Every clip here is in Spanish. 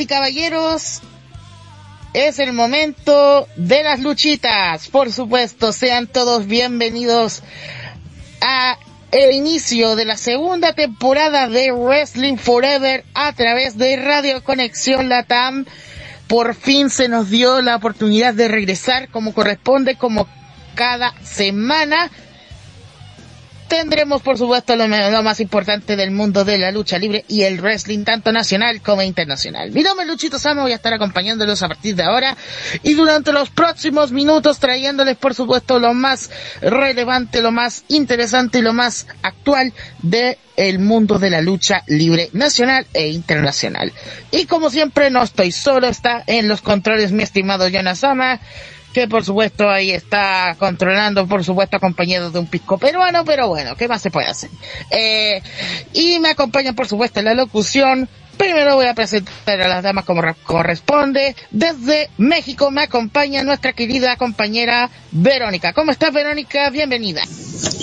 Y caballeros, es el momento de las luchitas. Por supuesto, sean todos bienvenidos a el inicio de la segunda temporada de Wrestling Forever a través de Radio Conexión Latam. Por fin se nos dio la oportunidad de regresar como corresponde, como cada semana tendremos por supuesto lo, más importante del mundo de la lucha libre y el wrestling tanto nacional como internacional. Mi nombre es Luchito Samo, voy a estar acompañándolos a partir de ahora y durante los próximos minutos trayéndoles por supuesto lo más relevante, lo más interesante y lo más actual de el mundo de la lucha libre nacional e internacional. Y como siempre no estoy solo, está en los controles mi estimado Jonas Sama que por supuesto ahí está controlando, por supuesto acompañado de un pisco peruano, pero bueno, ¿qué más se puede hacer? Eh, y me acompaña por supuesto en la locución. Primero voy a presentar a las damas como corresponde. Desde México me acompaña nuestra querida compañera Verónica. ¿Cómo estás Verónica? Bienvenida.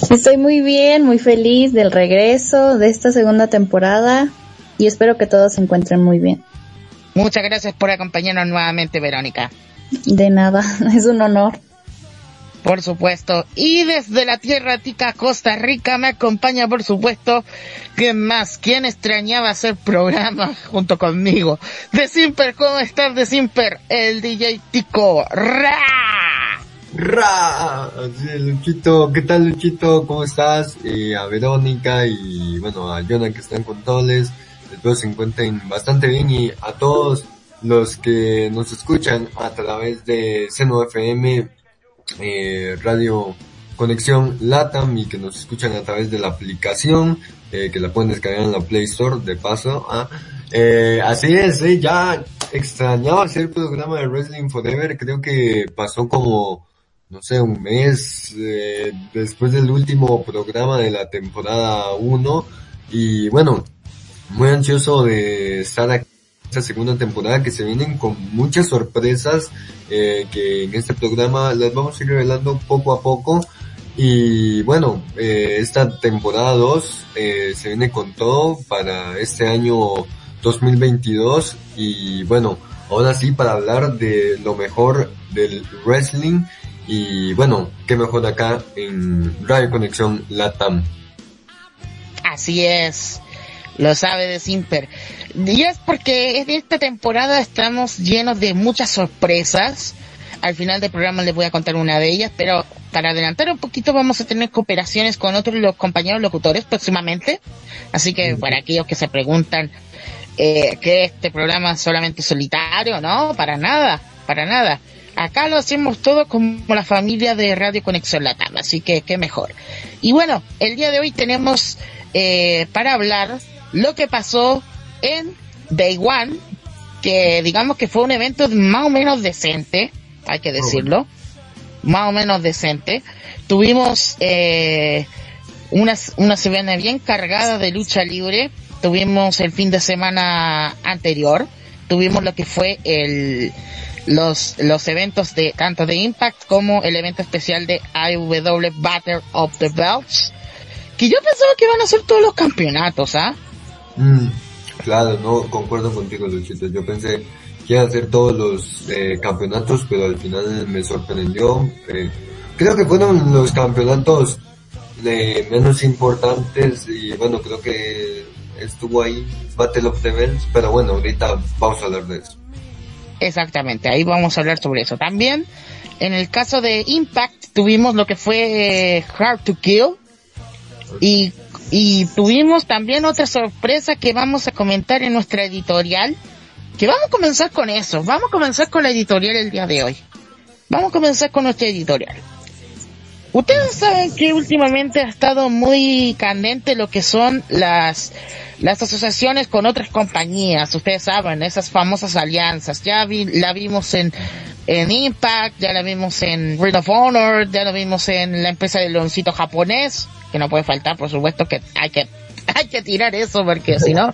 Estoy muy bien, muy feliz del regreso de esta segunda temporada y espero que todos se encuentren muy bien. Muchas gracias por acompañarnos nuevamente Verónica. De nada, es un honor. Por supuesto. Y desde la tierra tica Costa Rica me acompaña, por supuesto, ¿quién más? ¿Quién extrañaba hacer programa junto conmigo? De Simper, ¿cómo estás de Simper? El DJ Tico. ¡Ra! ¡Ra! Luchito, ¿qué tal Luchito? ¿Cómo estás? Eh, a Verónica y bueno, a Jonah que están con todos. Todos se encuentren bastante bien y a todos los que nos escuchan a través de Seno FM, eh, Radio Conexión Latam y que nos escuchan a través de la aplicación, eh, que la pueden descargar en la Play Store, de paso. ¿ah? Eh, así es, ya extrañaba hacer el programa de Wrestling Forever, creo que pasó como, no sé, un mes eh, después del último programa de la temporada 1 y bueno, muy ansioso de estar aquí esta segunda temporada que se vienen con muchas sorpresas eh, que en este programa las vamos a ir revelando poco a poco. Y bueno eh, esta temporada 2 eh, se viene con todo para este año 2022 y bueno ahora sí para hablar de lo mejor del wrestling. Y bueno qué mejor acá en Radio Conexión Latam. Así es lo sabe de Simper. Y es porque en esta temporada estamos llenos de muchas sorpresas. Al final del programa les voy a contar una de ellas, pero para adelantar un poquito vamos a tener cooperaciones con otros los compañeros locutores próximamente. Así que para aquellos que se preguntan eh, que este programa es solamente solitario, no, para nada, para nada. Acá lo hacemos todo como la familia de Radio Conexión Latam, así que qué mejor. Y bueno, el día de hoy tenemos eh, para hablar lo que pasó en Day One, que digamos que fue un evento más o menos decente, hay que decirlo, más o menos decente. Tuvimos eh, una, una semana bien cargada de lucha libre, tuvimos el fin de semana anterior, tuvimos lo que fue el los, los eventos de tanto de Impact como el evento especial de IW Battle of the Belts, que yo pensaba que iban a ser todos los campeonatos, ¿ah? Mm, claro, no concuerdo contigo, Luchito. Yo pensé que iba a hacer todos los eh, campeonatos, pero al final me sorprendió. Eh, creo que fueron los campeonatos menos importantes y bueno, creo que estuvo ahí Battle of the Bells, pero bueno, ahorita vamos a hablar de eso. Exactamente, ahí vamos a hablar sobre eso. También, en el caso de Impact, tuvimos lo que fue eh, Hard to Kill y y tuvimos también otra sorpresa que vamos a comentar en nuestra editorial, que vamos a comenzar con eso, vamos a comenzar con la editorial el día de hoy. Vamos a comenzar con nuestra editorial. Ustedes saben que últimamente ha estado muy candente lo que son las, las asociaciones con otras compañías. Ustedes saben, esas famosas alianzas. Ya la vimos en, en Impact, ya la vimos en Ring of Honor, ya la vimos en la empresa del leoncito japonés que no puede faltar, por supuesto que hay que hay que tirar eso porque si no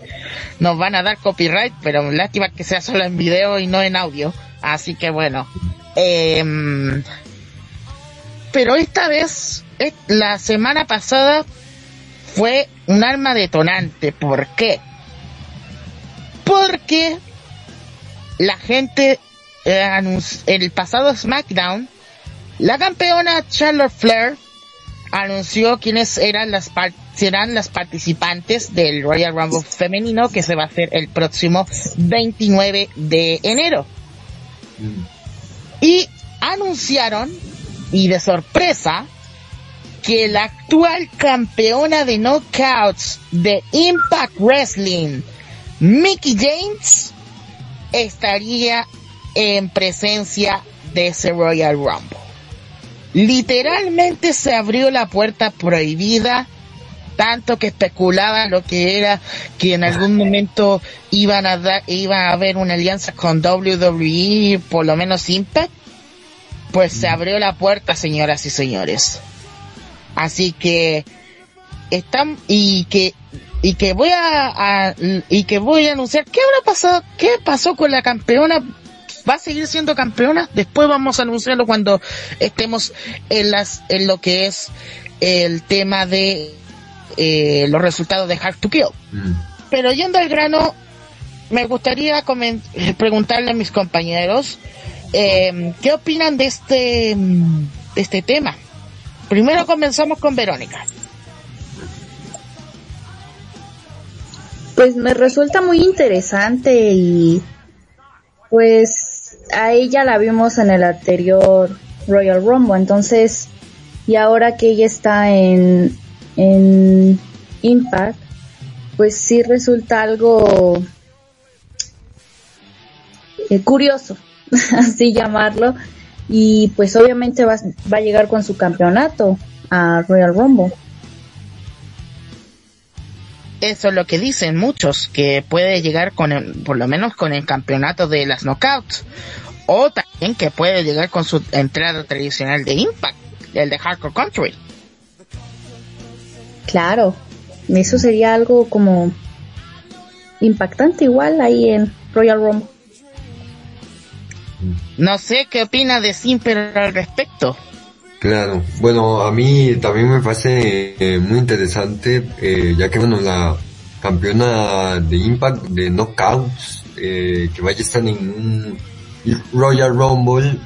nos van a dar copyright, pero lástima que sea solo en video y no en audio. Así que bueno. Em, pero esta vez, la semana pasada fue un arma detonante. ¿Por qué? Porque la gente eh, el pasado SmackDown, la campeona Charlotte Flair anunció quiénes eran las serán las participantes del Royal Rumble femenino que se va a hacer el próximo 29 de enero. Mm. Y anunciaron, y de sorpresa, que la actual campeona de knockouts de Impact Wrestling, Mickey James, estaría en presencia de ese Royal Rumble. Literalmente se abrió la puerta prohibida, tanto que especulaban lo que era que en algún momento iban a dar, iba a haber una alianza con WWE, por lo menos Impact. Pues se abrió la puerta, señoras y señores. Así que están y que y que voy a, y que voy a anunciar qué habrá pasado, qué pasó con la campeona va a seguir siendo campeona. Después vamos a anunciarlo cuando estemos en las en lo que es el tema de eh, los resultados de Hard to Kill. Mm. Pero yendo al grano, me gustaría preguntarle a mis compañeros eh, qué opinan de este de este tema. Primero comenzamos con Verónica. Pues me resulta muy interesante y pues a ella la vimos en el anterior Royal Rumble, entonces, y ahora que ella está en, en Impact, pues sí resulta algo eh, curioso, así llamarlo, y pues obviamente va, va a llegar con su campeonato a Royal Rumble. Eso es lo que dicen muchos, que puede llegar con el, por lo menos con el campeonato de las knockouts. O también que puede llegar con su entrada tradicional de Impact, el de Hardcore Country. Claro, eso sería algo como impactante igual ahí en Royal Rumble. No sé qué opina de Simper al respecto. Claro, bueno, a mí también me parece eh, muy interesante, eh, ya que bueno, la campeona de Impact de Knockouts, eh, que vaya a estar en un Royal Rumble,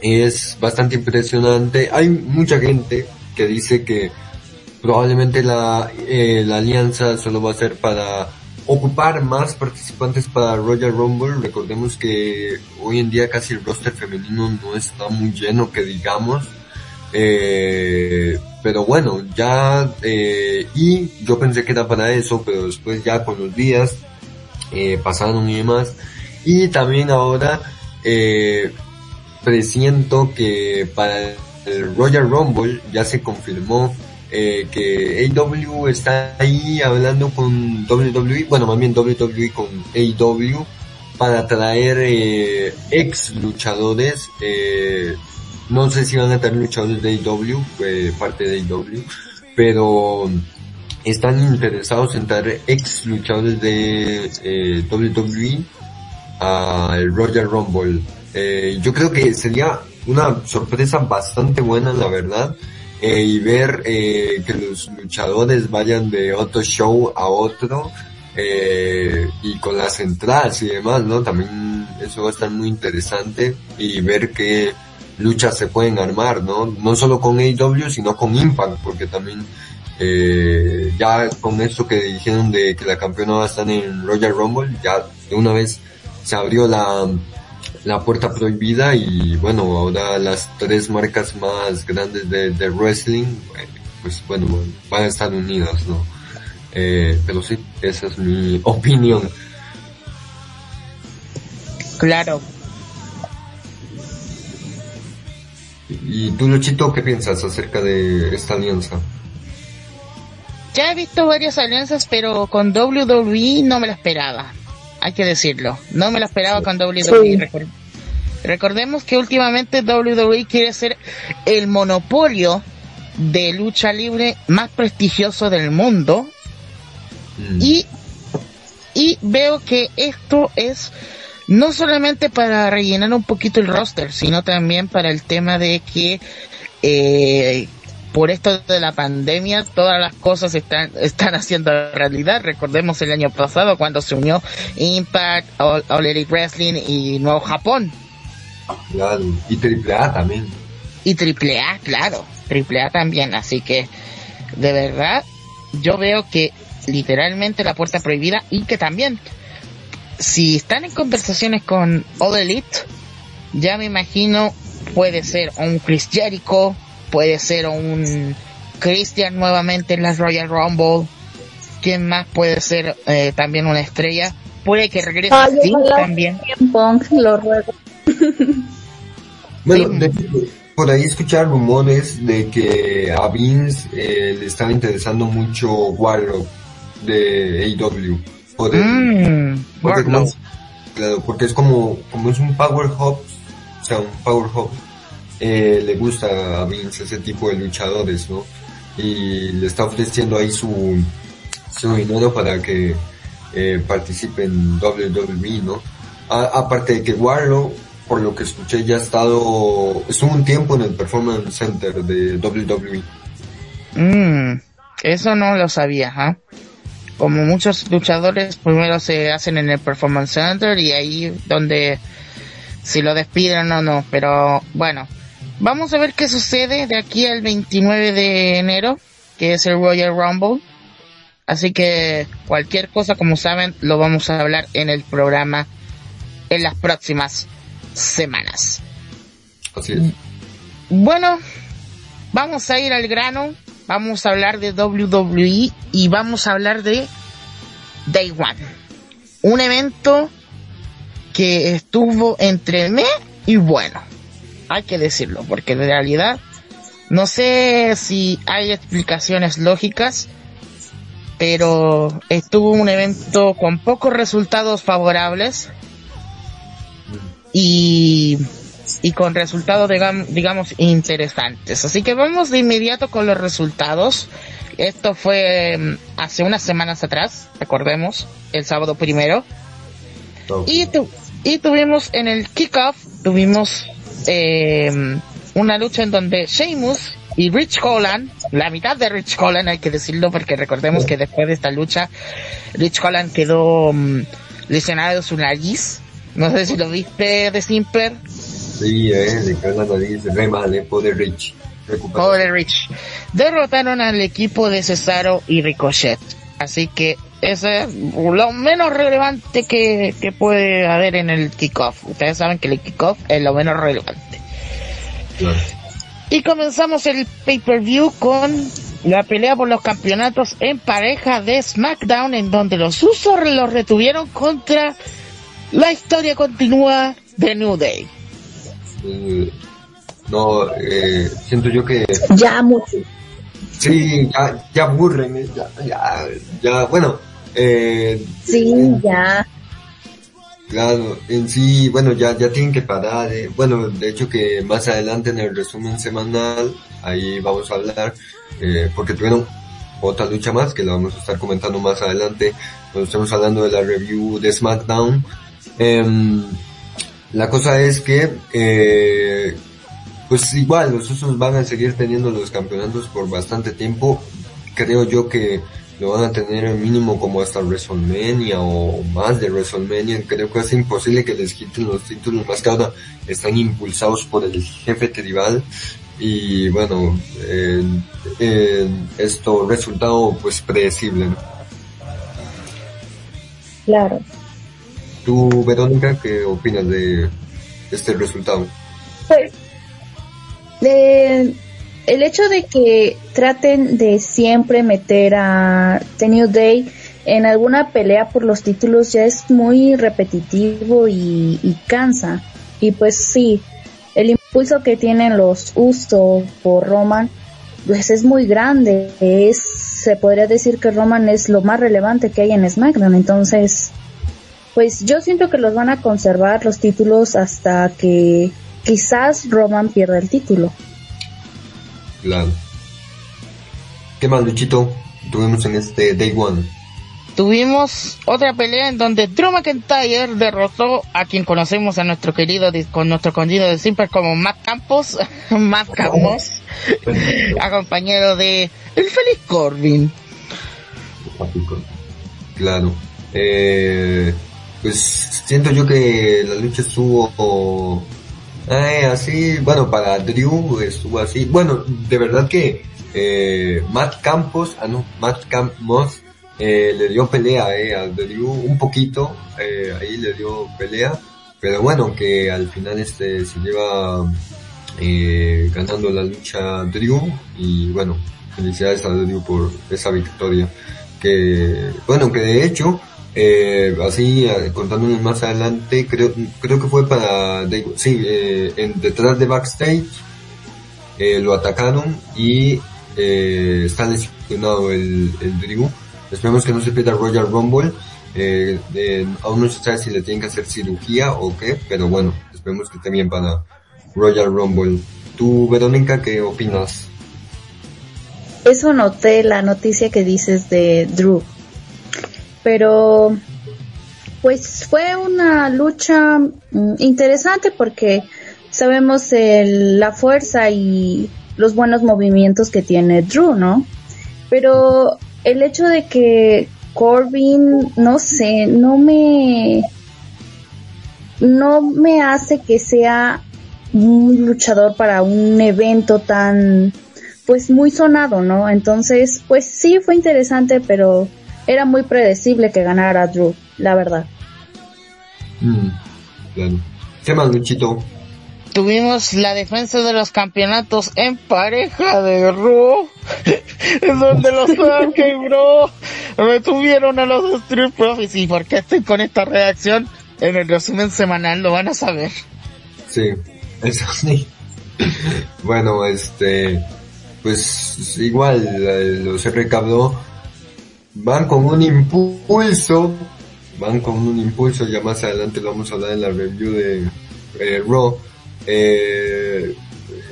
es bastante impresionante. Hay mucha gente que dice que probablemente la, la alianza solo va a ser para ocupar más participantes para Royal Rumble. Recordemos que hoy en día casi el roster femenino no está muy lleno, que digamos. Eh, pero bueno, ya, eh, y yo pensé que era para eso, pero después ya con los días, eh, pasaron y demás. Y también ahora, eh, presiento que para el Royal Rumble ya se confirmó eh, que AW está ahí hablando con WWE, bueno, más bien WWE con AW para traer eh, ex luchadores eh, no sé si van a tener luchadores de AEW, eh, parte de AEW, pero están interesados en traer ex luchadores de eh, WWE al Royal Rumble. Eh, yo creo que sería una sorpresa bastante buena, la verdad, y ver que los luchadores vayan de otro show a otro, eh, y con las entradas y demás, ¿no? También eso va a estar muy interesante y ver que luchas se pueden armar, ¿no? No solo con AEW, sino con Impact, porque también eh, ya con esto que dijeron de que la campeona va a estar en Royal Rumble, ya de una vez se abrió la, la puerta prohibida y bueno, ahora las tres marcas más grandes de, de wrestling, pues bueno, van a estar unidas, ¿no? Eh, pero sí, esa es mi opinión. Claro, ¿Y tú, Luchito, qué piensas acerca de esta alianza? Ya he visto varias alianzas, pero con WWE no me la esperaba. Hay que decirlo. No me la esperaba con WWE. recordemos que últimamente WWE quiere ser el monopolio de lucha libre más prestigioso del mundo. Mm. Y, y veo que esto es no solamente para rellenar un poquito el roster, sino también para el tema de que eh, por esto de la pandemia, todas las cosas están, están haciendo realidad. Recordemos el año pasado cuando se unió Impact, All, Elite Wrestling y Nuevo Japón. Claro, y AAA también. Y AAA, claro, AAA también. Así que, de verdad, yo veo que literalmente la puerta prohibida y que también, si están en conversaciones con All Elite, ya me imagino puede ser un Chris Jericho, puede ser un Christian nuevamente en la Royal Rumble. ¿Quién más puede ser eh, también una estrella? Puede que regrese también. lo ruego. bueno, por ahí escuchar rumores de que a Vince eh, le estaba interesando mucho Warlock de AEW. Mm, porque, claro, porque es como, como es un power hub, o sea, un power hub eh, le gusta a Vince ese tipo de luchadores, ¿no? Y le está ofreciendo ahí su, su dinero para que eh, participe en WWE, ¿no? aparte de que Warlock, por lo que escuché, ya ha estado, estuvo un tiempo en el Performance Center de WWE. Mm, eso no lo sabía, ¿ah? Como muchos luchadores primero se hacen en el Performance Center y ahí donde si lo despiden o no, pero bueno, Vamos a ver qué sucede de aquí al 29 de enero, que es el Royal Rumble. Así que cualquier cosa, como saben, lo vamos a hablar en el programa en las próximas semanas. Así es. Bueno, vamos a ir al grano. Vamos a hablar de WWE y vamos a hablar de Day One. Un evento que estuvo entre me y bueno hay que decirlo, porque en realidad no sé si hay explicaciones lógicas, pero estuvo un evento con pocos resultados favorables y, y con resultados digamos interesantes. Así que vamos de inmediato con los resultados. Esto fue mm, hace unas semanas atrás, recordemos, el sábado primero. Y, y tuvimos en el kickoff, tuvimos eh, una lucha en donde Sheamus y Rich Holland, la mitad de Rich Holland hay que decirlo porque recordemos que después de esta lucha Rich Holland quedó um, lesionado de su nariz. No sé si lo viste de Simper. Sí, eh, de la nariz, re mal, eh, pobre Rich. Pobre Rich. Derrotaron al equipo de Cesaro y Ricochet. Así que eso es lo menos relevante que, que puede haber en el kickoff. Ustedes saben que el kickoff es lo menos relevante. Y comenzamos el pay-per-view con la pelea por los campeonatos en pareja de SmackDown, en donde los usos los retuvieron contra la historia continúa de New Day. Eh, no, eh, siento yo que... Ya mucho. Sí, ya, ya aburren, eh, ya, ya, ya, bueno, eh, sí, ya. Claro, en sí, bueno, ya, ya tienen que parar. Eh. Bueno, de hecho que más adelante en el resumen semanal, ahí vamos a hablar, eh, porque tuvieron otra lucha más que la vamos a estar comentando más adelante, cuando estamos hablando de la review de SmackDown. La cosa es que, eh, pues igual, los usos van a seguir teniendo los campeonatos por bastante tiempo. Creo yo que lo van a tener el mínimo como hasta WrestleMania o más de WrestleMania. Creo que es imposible que les quiten los títulos más que ahora están impulsados por el jefe tribal y bueno, esto resultado pues predecible. Claro. ¿Tú, Verónica, qué opinas de este resultado? Pues, el hecho de que traten de siempre meter a The New Day en alguna pelea por los títulos ya es muy repetitivo y, cansa. Y pues sí, el impulso que tienen los Uso por Roman pues es muy grande. Es, se podría decir que Roman es lo más relevante que hay en SmackDown. Entonces, pues yo siento que los van a conservar los títulos hasta que quizás Roman pierda el título. Claro. ¿Qué más, Luchito, tuvimos en este Day One? tuvimos otra pelea en donde Drew McIntyre derrotó a quien conocemos a nuestro querido, con nuestro conocido de Simper como Matt Campos, Matt Campos, acompañado de el feliz Corbin. Claro. Eh, pues siento yo que la lucha estuvo eh, así, bueno, para Drew estuvo así. Bueno, de verdad que eh, Matt Campos, ah no, Matt Campos eh, le dio pelea a Drew un poquito, ahí le dio pelea, pero bueno, que al final este se lleva ganando la lucha Drew y bueno, felicidades a Drew por esa victoria. Que bueno, que de hecho, eh, así eh, contándonos más adelante, creo, creo que fue para, sí, eh, en, detrás de backstage, eh, lo atacaron y eh, está lesionado el, el Drew Esperemos que no se pierda Royal Rumble. Aún no se sabe si le tienen que hacer cirugía o qué, pero bueno, esperemos que esté bien para Royal Rumble. Tú, Verónica, ¿qué opinas? Eso noté la noticia que dices de Drew. Pero, pues fue una lucha mm, interesante porque sabemos la fuerza y los buenos movimientos que tiene Drew, ¿no? Pero el hecho de que Corbin, no sé, no me, no me hace que sea un luchador para un evento tan, pues muy sonado, ¿no? Entonces, pues sí fue interesante, pero era muy predecible que ganara Drew, la verdad. Mm, claro. ¿Qué más, Luchito? tuvimos la defensa de los campeonatos en pareja de Raw, donde los Bro retuvieron a los Street Profits. ¿Y por qué estoy con esta reacción? En el resumen semanal lo van a saber. Sí, eso sí. bueno, este, pues igual los RKO van con un impulso, van con un impulso, ya más adelante lo vamos a hablar en la review de eh, Raw eh,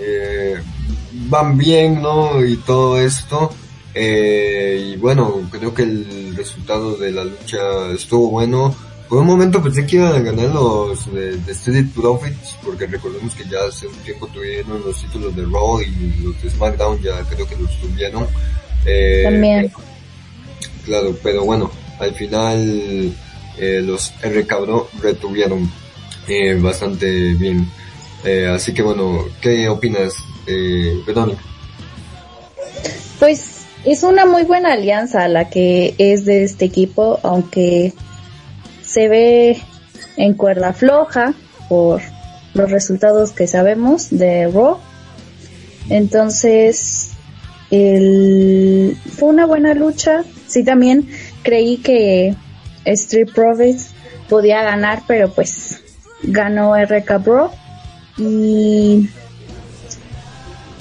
eh, van bien, ¿no? Y todo esto. Eh, y bueno, creo que el resultado de la lucha estuvo bueno. Por un momento pensé que iban a ganar los de, de Street Profits, porque recordemos que ya hace un tiempo tuvieron los títulos de Raw y los de SmackDown ya creo que los tuvieron. Eh, También. Claro, pero bueno, al final eh, los RK retuvieron eh, bastante bien. Eh, así que bueno, ¿qué opinas, eh, Verónica? Pues es una muy buena alianza la que es de este equipo, aunque se ve en cuerda floja por los resultados que sabemos de Raw. Entonces, el, fue una buena lucha. Sí, también creí que Street Profits podía ganar, pero pues ganó RK Bro y,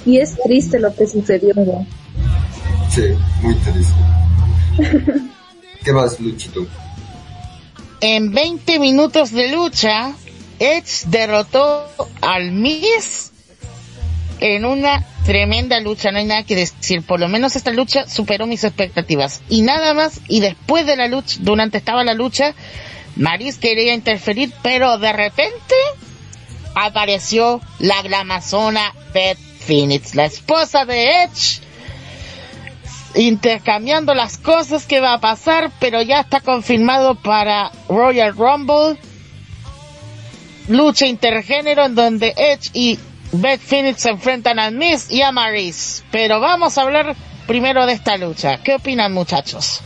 y es triste lo que sucedió. ¿no? Sí, muy triste. ¿Qué más, Luchito? En 20 minutos de lucha, Edge derrotó al Miz en una tremenda lucha, no hay nada que decir. Por lo menos esta lucha superó mis expectativas. Y nada más, y después de la lucha, durante estaba la lucha, Maris quería interferir, pero de repente apareció la glamazona Beth Phoenix, la esposa de Edge, intercambiando las cosas que va a pasar, pero ya está confirmado para Royal Rumble. Lucha intergénero en donde Edge y Beth Phoenix se enfrentan a Miss y a Maris. Pero vamos a hablar primero de esta lucha. ¿Qué opinan muchachos?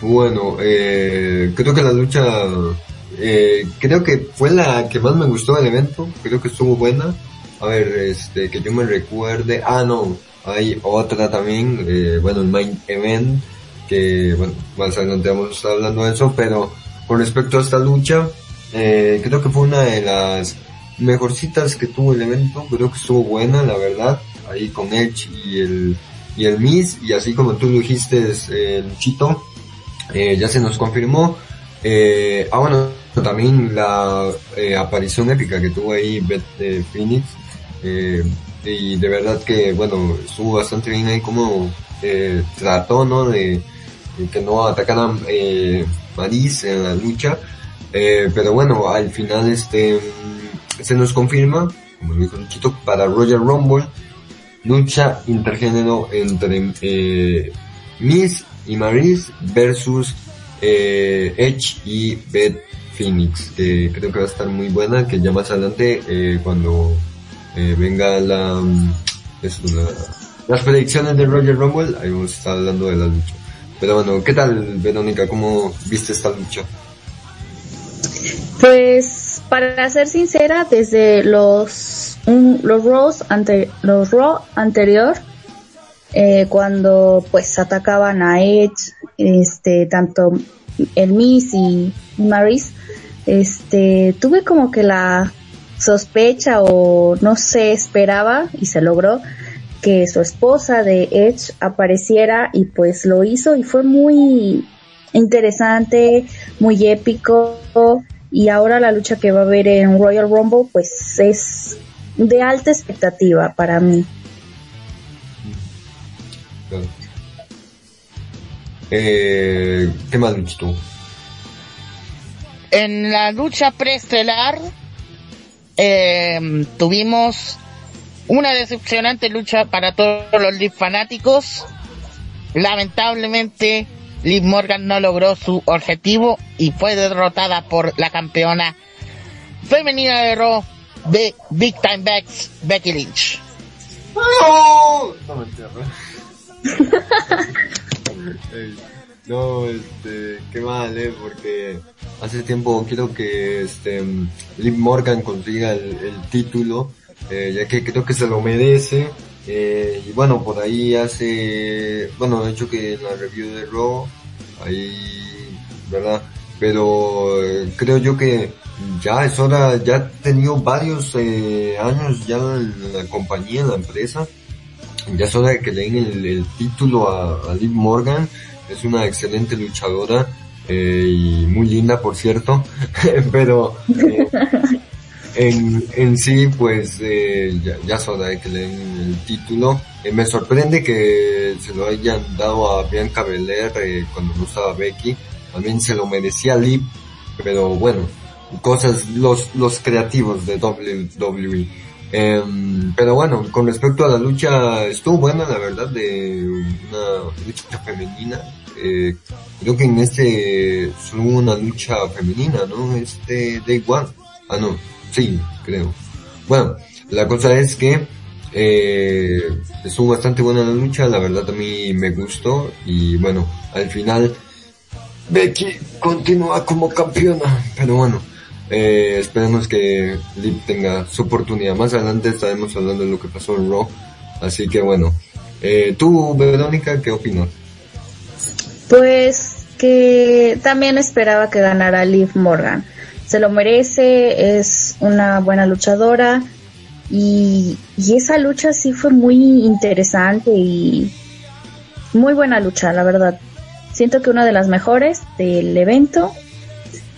Bueno, eh, creo que la lucha eh, creo que fue la que más me gustó del evento, creo que estuvo buena. A ver, este, que yo me recuerde, ah no, hay otra también, eh, bueno, el main event, que bueno, más adelante vamos a estar hablando de eso, pero con respecto a esta lucha, eh, creo que fue una de las mejorcitas que tuvo el evento, creo que estuvo buena, la verdad, ahí con Edge y el, y el Miz, y así como tú lo dijiste, el Chito, eh, ya se nos confirmó, eh, ah bueno, también la eh, aparición épica que tuvo ahí Beth eh, Phoenix. Eh, y de verdad que, bueno, estuvo bastante bien ahí como eh, trató, ¿no? De, que no atacaran eh, Maris en la lucha. Eh, pero bueno, al final este se nos confirma, como lo dijo Luchito, para Roger Rumble, lucha intergénero entre eh, Miss y Maris versus eh, Edge y Beth Phoenix, que creo que va a estar muy buena, que ya más adelante eh, cuando eh, venga la, mm, es una, las predicciones de Roger Rumble, ahí vamos a estar hablando de la lucha. Pero bueno, ¿qué tal Verónica? ¿Cómo viste esta lucha? Pues para ser sincera, desde los un- los Raws ante los Raw anterior, eh, cuando pues atacaban a Edge, este tanto el Miss y Maris, este tuve como que la sospecha o no sé esperaba y se logró que su esposa de Edge apareciera y pues lo hizo y fue muy interesante, muy épico y ahora la lucha que va a haber en Royal Rumble pues es de alta expectativa para mí. Eh, ¿Qué más Luchito? En la lucha preestelar eh, tuvimos una decepcionante lucha para todos los fanáticos. Lamentablemente, Liv Morgan no logró su objetivo y fue derrotada por la campeona femenina de Raw de Big Time Backs, Becky Lynch. ¡No! No No, este, qué mal, eh, porque hace tiempo quiero que este Liv Morgan consiga el, el título, eh, ya que creo que se lo merece. Eh, y bueno, por ahí hace, bueno, de hecho que en la review de Raw, ahí, ¿verdad? Pero eh, creo yo que ya es hora, ya ha tenido varios eh, años ya en la compañía, la empresa, ya es hora de que le den el, el título a, a Liv Morgan. Es una excelente luchadora eh, y muy linda, por cierto. Pero eh, en, en sí, pues eh, ya, ya que le den el título. Eh, me sorprende que se lo hayan dado a Bianca Belair eh, cuando no estaba Becky. También se lo merecía Liv, pero bueno, cosas, los, los creativos de WWE. Em, pero bueno, con respecto a la lucha, estuvo buena la verdad de una lucha femenina. Eh, creo que en este solo una lucha femenina, ¿no? Este Day One. Ah, no, sí, creo. Bueno, la cosa es que eh, estuvo bastante buena la lucha, la verdad a mí me gustó y bueno, al final Becky continúa como campeona, pero bueno, eh, esperemos que Liv tenga su oportunidad. Más adelante estaremos hablando de lo que pasó en Raw, así que bueno, eh, tú Verónica, ¿qué opinas? Pues que también esperaba que ganara Liv Morgan. Se lo merece, es una buena luchadora y, y esa lucha sí fue muy interesante y muy buena lucha, la verdad. Siento que una de las mejores del evento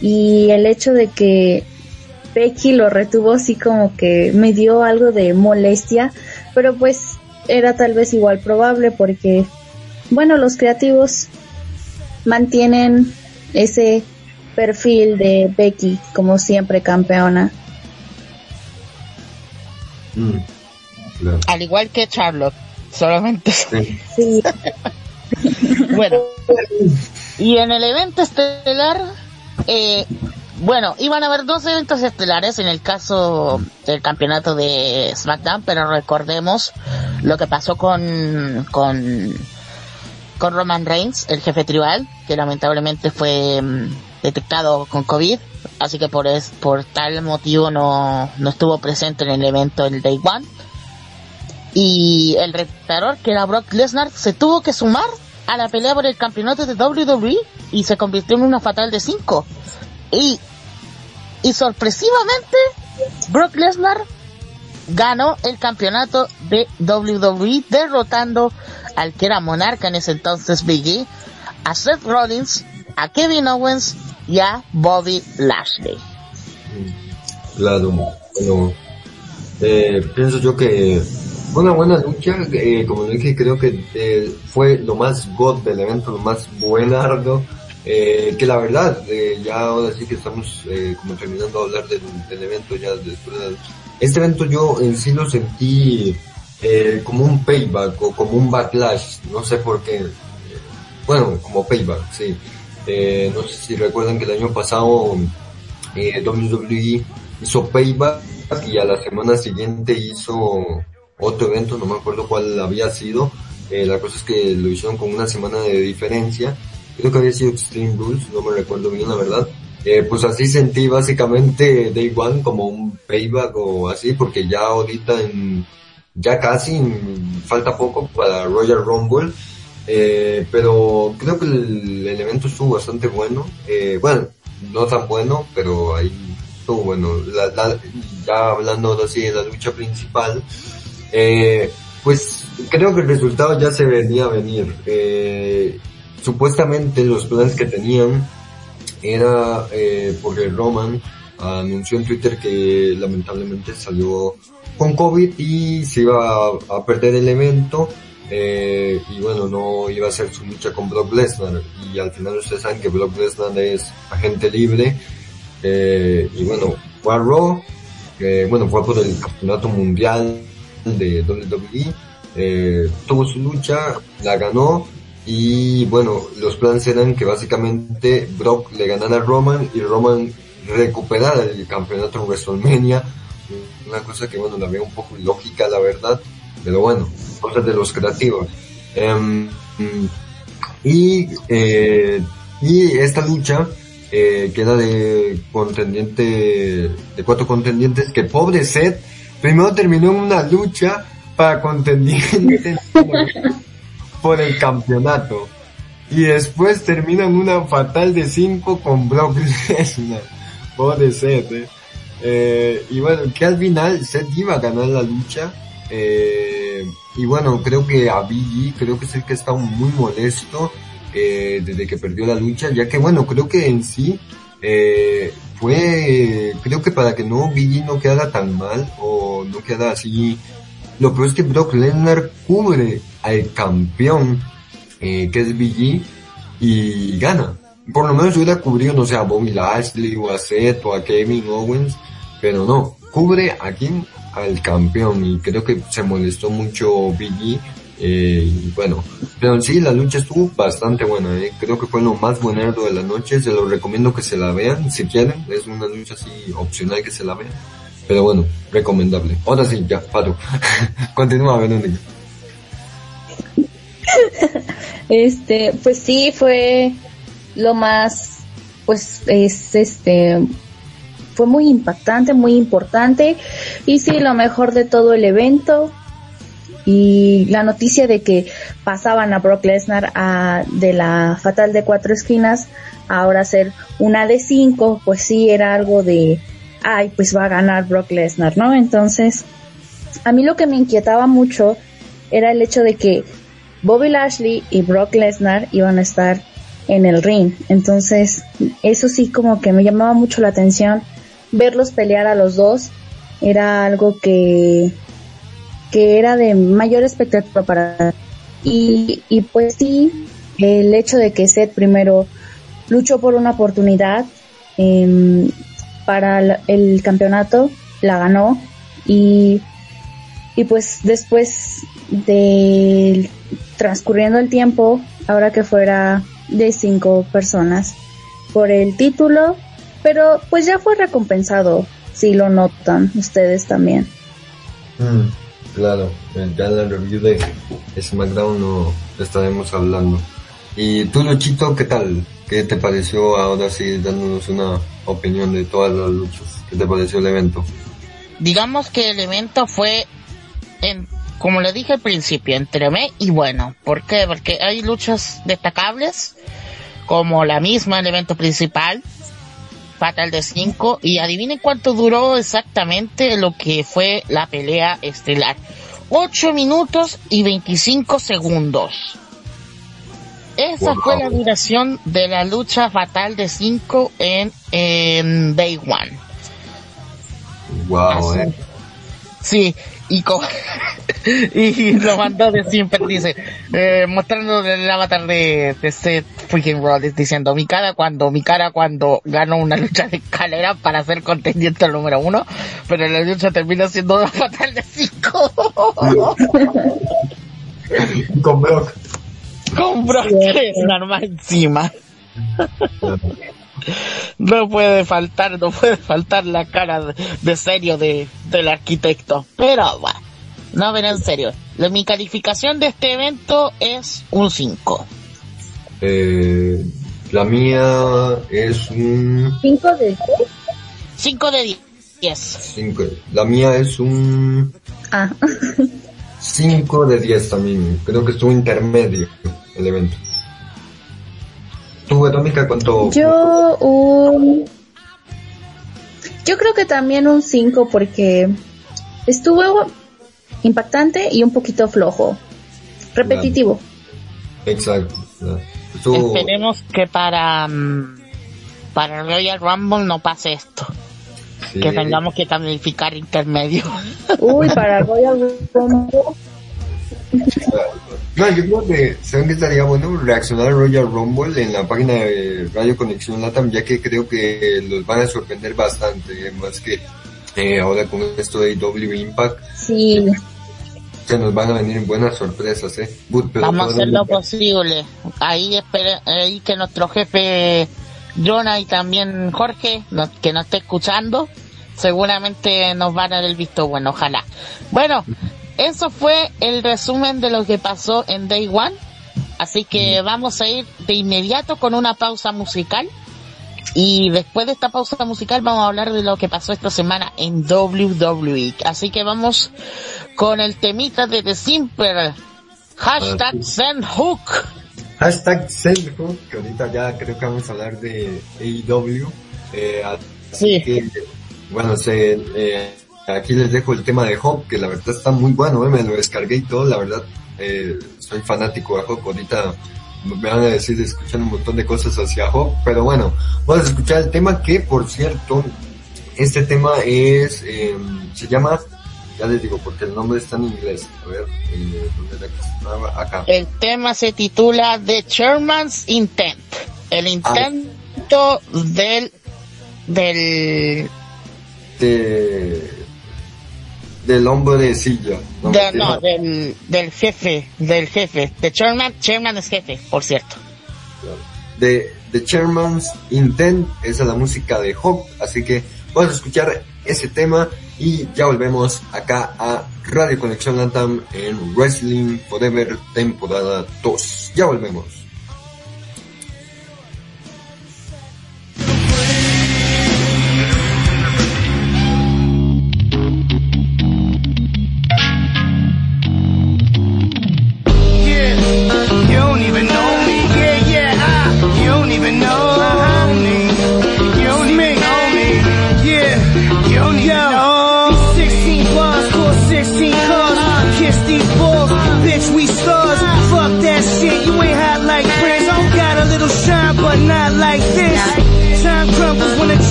y el hecho de que Becky lo retuvo así como que me dio algo de molestia, pero pues era tal vez igual probable porque, bueno, los creativos mantienen ese perfil de Becky como siempre campeona. Mm, claro. Al igual que Charlotte, solamente Sí. Sí, Bueno, y en el evento estelar, eh, bueno, iban a haber dos eventos estelares en el caso del campeonato de SmackDown, pero recordemos lo que pasó con, con, con Roman Reigns, el jefe tribal, que lamentablemente fue mm, detectado con COVID, así que por, es, por tal motivo no, no estuvo presente en el evento el Day One. Y el retador que era Brock Lesnar se tuvo que sumar a la pelea por el campeonato de WWE y se convirtió en una fatal de 5 y y sorpresivamente Brock Lesnar ganó el campeonato de WWE derrotando al que era monarca en ese entonces Big E, a Seth Rollins, a Kevin Owens y a Bobby Lashley. Claro, bueno, eh, pienso yo que una buena lucha, eh, como dije, creo que eh, fue lo más god del evento, lo más buenardo, eh, que la verdad, eh, ya ahora sí que estamos eh, como terminando de hablar del, del evento ya después de este evento yo en sí lo sentí eh, como un payback o como un backlash, no sé por qué, bueno, como payback, sí. Eh, no sé si recuerdan que el año pasado eh, WWE hizo payback y a la semana siguiente hizo otro evento, no me acuerdo cuál había sido. Eh, la cosa es que lo hicieron con una semana de diferencia. Creo que había sido Extreme Rules, no me recuerdo bien la verdad. Eh, pues así sentí básicamente Day One como un payback o así, porque ya ahorita en, ya casi falta poco para Royal Rumble. Eh, pero creo que el, el evento estuvo bastante bueno. Eh, bueno, no tan bueno, pero ahí estuvo bueno. La, la, ya hablando ahora sí de la lucha principal, eh, pues creo que el resultado ya se venía a venir. Eh, supuestamente los planes que tenían era eh, porque Roman anunció en Twitter que lamentablemente salió con COVID y se iba a, a perder el evento eh, y bueno, no iba a hacer su lucha con Brock Lesnar. Y al final ustedes saben que Brock Lesnar es agente libre. Eh, y bueno, fue a Raw, eh, bueno, fue por el campeonato mundial de WWE, eh, tuvo su lucha, la ganó. Y bueno, los planes eran que básicamente Brock le ganara a Roman y Roman recuperara el campeonato en WrestleMania, una cosa que bueno, la veo un poco ilógica la verdad, pero bueno, cosas de los creativos. Um, y, eh, y esta lucha, eh, que de contendiente, de cuatro contendientes, que pobre Seth, primero terminó en una lucha para contendientes por el campeonato. Y después termina en una fatal de cinco con Brock Lesnar. Pobre Seth, eh. Eh, y bueno, que al final Seth iba a ganar la lucha. Eh, y bueno, creo que a BG, creo que es el que está muy molesto eh, desde que perdió la lucha, ya que bueno, creo que en sí eh, fue, creo que para que no BG no quedara tan mal o no quedara así, lo peor es que Brock Lesnar cubre al campeón eh, que es BG y gana. Por lo menos hubiera cubrido, no sé, a Bobby Lashley o a Seth o a Kevin Owens, pero no, cubre a quien al campeón y creo que se molestó mucho Biggie eh, y bueno, pero sí la lucha estuvo bastante buena, eh. creo que fue lo más buenero de la noche, se lo recomiendo que se la vean si quieren, es una lucha así opcional que se la vean, pero bueno, recomendable. Ahora sí, ya, paro. Continúa, Verónica. este, pues sí, fue lo más, pues es este, fue muy impactante, muy importante y sí, lo mejor de todo el evento y la noticia de que pasaban a Brock Lesnar a, de la fatal de cuatro esquinas a ahora ser una de cinco, pues sí era algo de, ay, pues va a ganar Brock Lesnar, ¿no? Entonces, a mí lo que me inquietaba mucho era el hecho de que Bobby Lashley y Brock Lesnar iban a estar en el ring. Entonces, eso sí como que me llamaba mucho la atención verlos pelear a los dos era algo que que era de mayor expectativa para y, y pues sí el hecho de que Seth primero luchó por una oportunidad eh, para el, el campeonato la ganó. Y y pues después de transcurriendo el tiempo ahora que fuera de cinco personas por el título pero pues ya fue recompensado, si lo notan ustedes también. Mm, claro, ya en la review de SmackDown no estaremos hablando. Y tú, Luchito, ¿qué tal? ¿Qué te pareció ahora sí dándonos una opinión de todas las luchas? ¿Qué te pareció el evento? Digamos que el evento fue, en, como le dije al principio, entre me y bueno. ¿Por qué? Porque hay luchas destacables, como la misma, el evento principal, Fatal de 5 y adivinen cuánto duró exactamente lo que fue la pelea estelar. 8 minutos y 25 segundos. Esa wow. fue la duración de la lucha fatal de 5 en, en Day One. Wow, eh. Sí, y, y lo mandó de siempre, dice, eh, mostrando el avatar de, de Seth freaking Rollins, diciendo, mi cara cuando, mi cara cuando ganó una lucha de escalera para ser contendiente al número uno, pero la lucha termina siendo una fatal de cinco. Con Brock. Con Brock normal encima. No puede faltar, no puede faltar la cara de, serio de, del arquitecto. Pero bueno, no, pero en serio. mi calificación de este evento es un 5. Eh, la mía es un... ¿5 de 10? 5 de 10. La mía es un... Ah. 5 de 10 también. Creo que estuvo intermedio el evento. ¿Tú, cuánto? Yo un... Yo creo que también un 5 porque estuvo impactante y un poquito flojo. Repetitivo. Exacto. Esperemos que para, mm, para Royal Rumble no pase esto. Que tengamos que calificar intermedio. Uy, para Royal Rumble no, yo creo que, ¿saben que estaría bueno reaccionar a Royal Rumble en la página de Radio Conexión Latam, ya que creo que los van a sorprender bastante, más que eh, ahora con esto de W Impact. Sí. Se nos van a venir buenas sorpresas, ¿eh? Vamos a hacer lo posible. Ahí, espere, ahí que nuestro jefe Jonah y también Jorge, que nos esté escuchando, seguramente nos van a dar el visto bueno, ojalá. Bueno, eso fue el resumen de lo que pasó en Day One. Así que vamos a ir de inmediato con una pausa musical. Y después de esta pausa musical vamos a hablar de lo que pasó esta semana en WWE. Así que vamos con el temita de The Simple. Hashtag SendHook. Hashtag SendHook, que ahorita ya creo que vamos a hablar de AEW. Eh, sí. Que, bueno, se, eh, Aquí les dejo el tema de Hop, que la verdad está muy bueno, ¿eh? me lo descargué y todo, la verdad, eh, soy fanático de Hop, ahorita me van a decir escuchando un montón de cosas hacia Hop, pero bueno, vamos a escuchar el tema que, por cierto, este tema es, eh, se llama, ya les digo, porque el nombre está en inglés, a ver, eh, ¿dónde está? Acá. El tema se titula The Chairman's Intent, el intento del, del, de del hombre de silla. No, del, del jefe, del jefe. De chairman, chairman es jefe, por cierto. De The Chairman's Intent, esa es la música de Hope, así que vamos a escuchar ese tema y ya volvemos acá a Radio Conexión Lantam en Wrestling Forever temporada 2. Ya volvemos.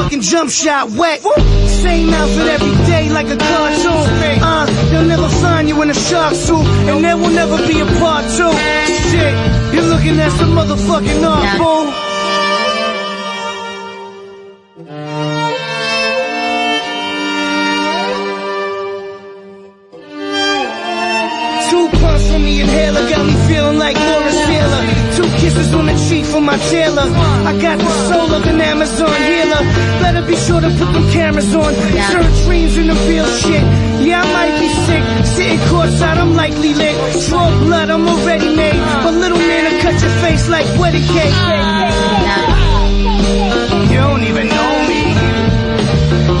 Motherfucking jump shot wet. Same outfit every day like a cartoon. Uh, they'll never find you in a shark suit, and there will never be a part two. Shit, you're looking at some motherfucking art, fool. my tailor. I got the soul of an Amazon healer. Better be sure to put them cameras on. Turn dreams into real shit. Yeah, I might be sick. Sitting courtside, I'm likely lit. Draw blood, I'm already made. Uh. But little man, I cut your face like wedding cake. You don't even know me.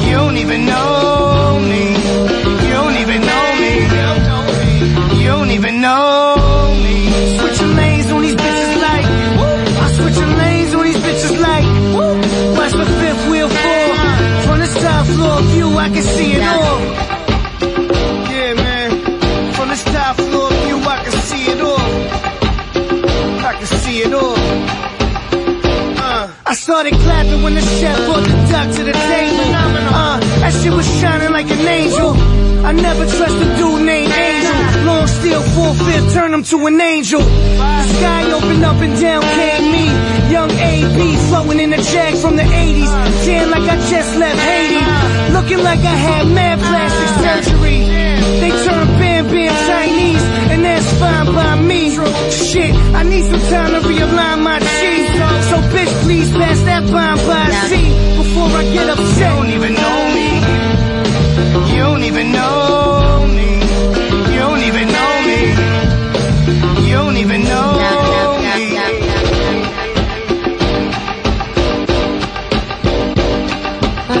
You don't even know duck to the table. Uh, that shit was shining like an angel. I never trust a dude named Angel. Long steel, full fifth, turn him to an angel. The sky opened up and down came me. Young AB flowing in a jag from the 80s. Tan like I just left Haiti. Looking like I had mad plastic surgery. They turn Bam Bam fine by me. Shit, I need some time to realign my cheese. So bitch, please pass that bomb by C before I get upset. You don't even know me. You don't even know me. You don't even know me. You don't even know me.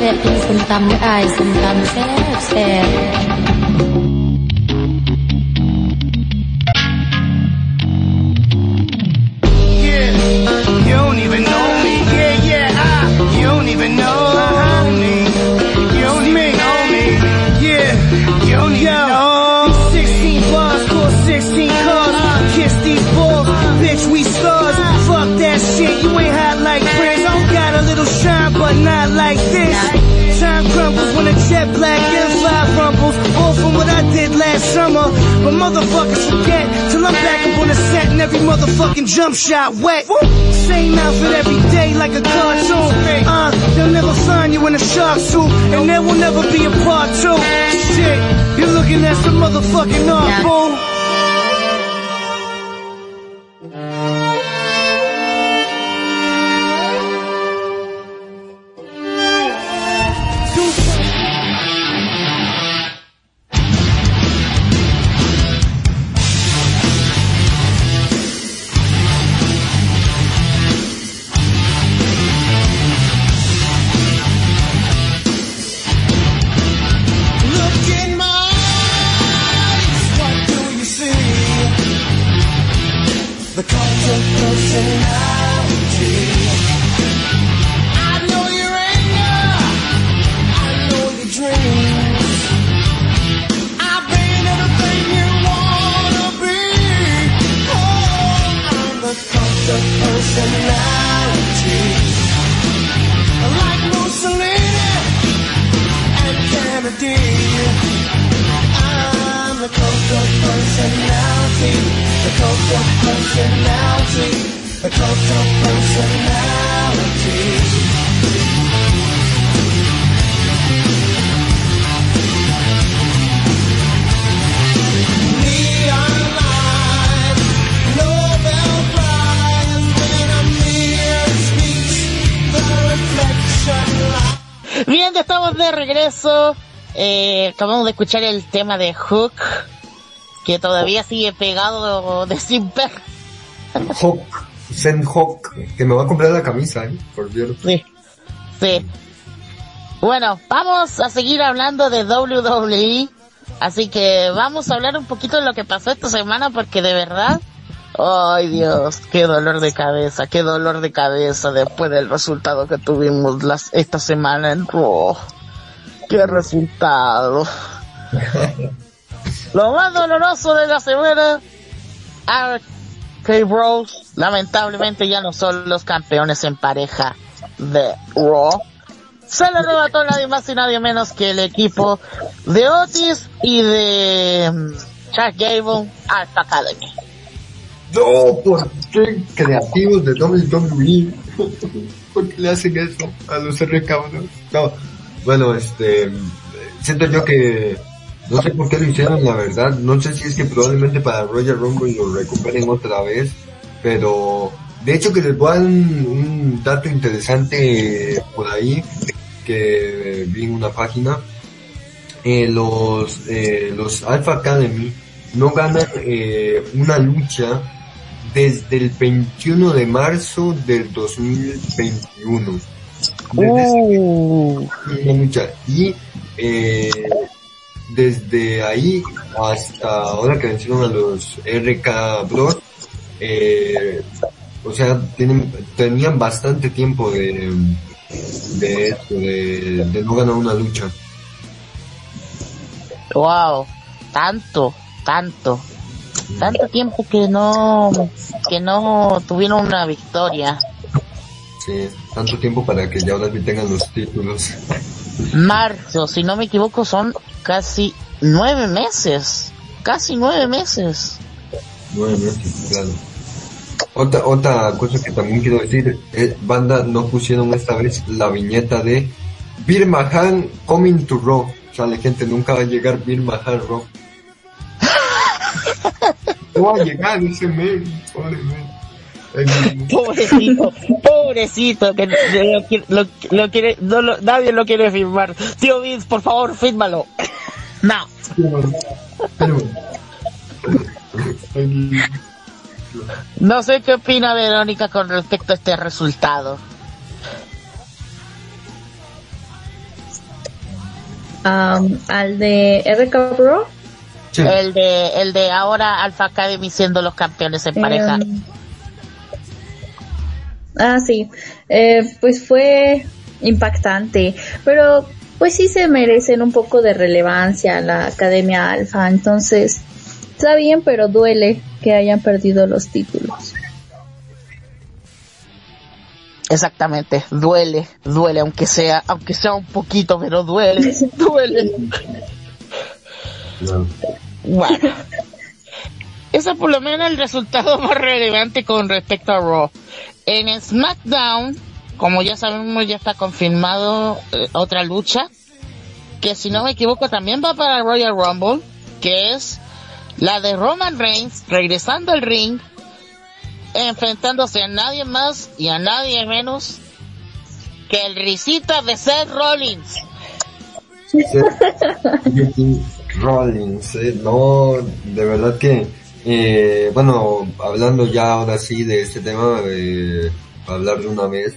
Đẹp kinh sum tăm với ai sum tăm xếp xếp motherfucking jump shot wet. Same outfit every day like a cartoon. Uh, they'll never find you in a shark suit, and there will never be a part two. Shit, you're looking at some motherfucking art, fool. Acabamos de escuchar el tema de Hook, que todavía sigue pegado de Simper. Hawk, Zen Hawk, que me va a comprar la camisa, ¿eh? por cierto. Sí, sí. Bueno, vamos a seguir hablando de WWE. Así que vamos a hablar un poquito de lo que pasó esta semana porque de verdad, ay Dios, qué dolor de cabeza, qué dolor de cabeza después del resultado que tuvimos las, esta semana en Raw. Qué resultado. lo más doloroso de la semana, RK Bros lamentablemente ya no son los campeones en pareja de Raw. Se le arrebató nadie más y nadie menos que el equipo de Otis y de mm, Chuck Gable Alpha Academy. No, ¿por qué creativos de WWE? ¿Por qué le hacen eso a los RK? No, bueno, este, siento yo que, no sé por qué lo hicieron, la verdad, no sé si es que probablemente para Royal Rumble lo recuperen otra vez, pero, de hecho que les voy a dar un, un dato interesante por ahí, que vi en una página, eh, los, eh, los Alpha Academy no ganan eh, una lucha desde el 21 de marzo del 2021. Uh. Y eh, desde ahí hasta ahora que vencieron a los RK Bros, eh, o sea, tienen, tenían bastante tiempo de, de esto, de, de no ganar una lucha. wow, tanto, tanto, tanto tiempo que no, que no tuvieron una victoria. Sí, tanto tiempo para que ya ahora sí tengan los títulos. Marzo, si no me equivoco, son casi nueve meses. Casi nueve meses. Nueve meses, claro. Otra, otra cosa que también quiero decir, eh, banda no pusieron esta vez la viñeta de Bir Mahan coming to Raw. O sea, la gente nunca va a llegar Bir Mahan Raw. no va a llegar ese men, pobre men. Pobrecito, pobrecito, que lo, quiere- lo- lo quiere, no lo- nadie lo quiere firmar. Tío Vince, por favor, fírmalo. No. pero- el- No sé qué opina Verónica con respecto a este resultado. Am, al de RK Bro. Sí. El de, el de ahora Alpha Academy siendo los campeones en pareja. Em, ah, sí. Eh, pues fue impactante. Pero pues sí se merecen un poco de relevancia la Academia Alfa. Entonces, está bien, pero duele que hayan perdido los títulos. Exactamente, duele, duele, aunque sea, aunque sea un poquito, pero duele, duele. Claro. Bueno, ese es por lo menos el resultado más relevante con respecto a Raw. En SmackDown, como ya sabemos, ya está confirmado eh, otra lucha, que si no me equivoco también va para Royal Rumble, que es la de Roman Reigns regresando al ring, enfrentándose a nadie más y a nadie menos que el risita de Seth Rollins. Ricky Rollins, eh, no, de verdad que, eh, bueno, hablando ya ahora sí de este tema, eh, hablar de una vez,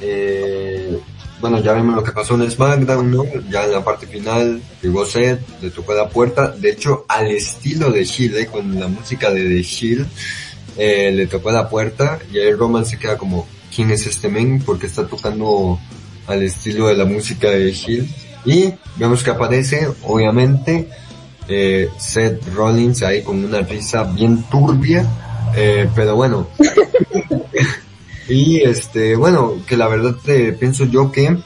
eh, bueno, ya vimos lo que pasó en SmackDown, ¿no? Ya en la parte final, llegó Seth, le tocó la puerta, de hecho, al estilo de Shield, eh, con la música de The Shield, eh, le tocó la puerta, y ahí Roman se queda como, ¿quién es este men? Porque está tocando al estilo de la música de Shield. Y vemos que aparece, obviamente, eh, Seth Rollins ahí con una risa bien turbia, eh, pero bueno. y este, bueno, que la verdad eh, pienso yo que,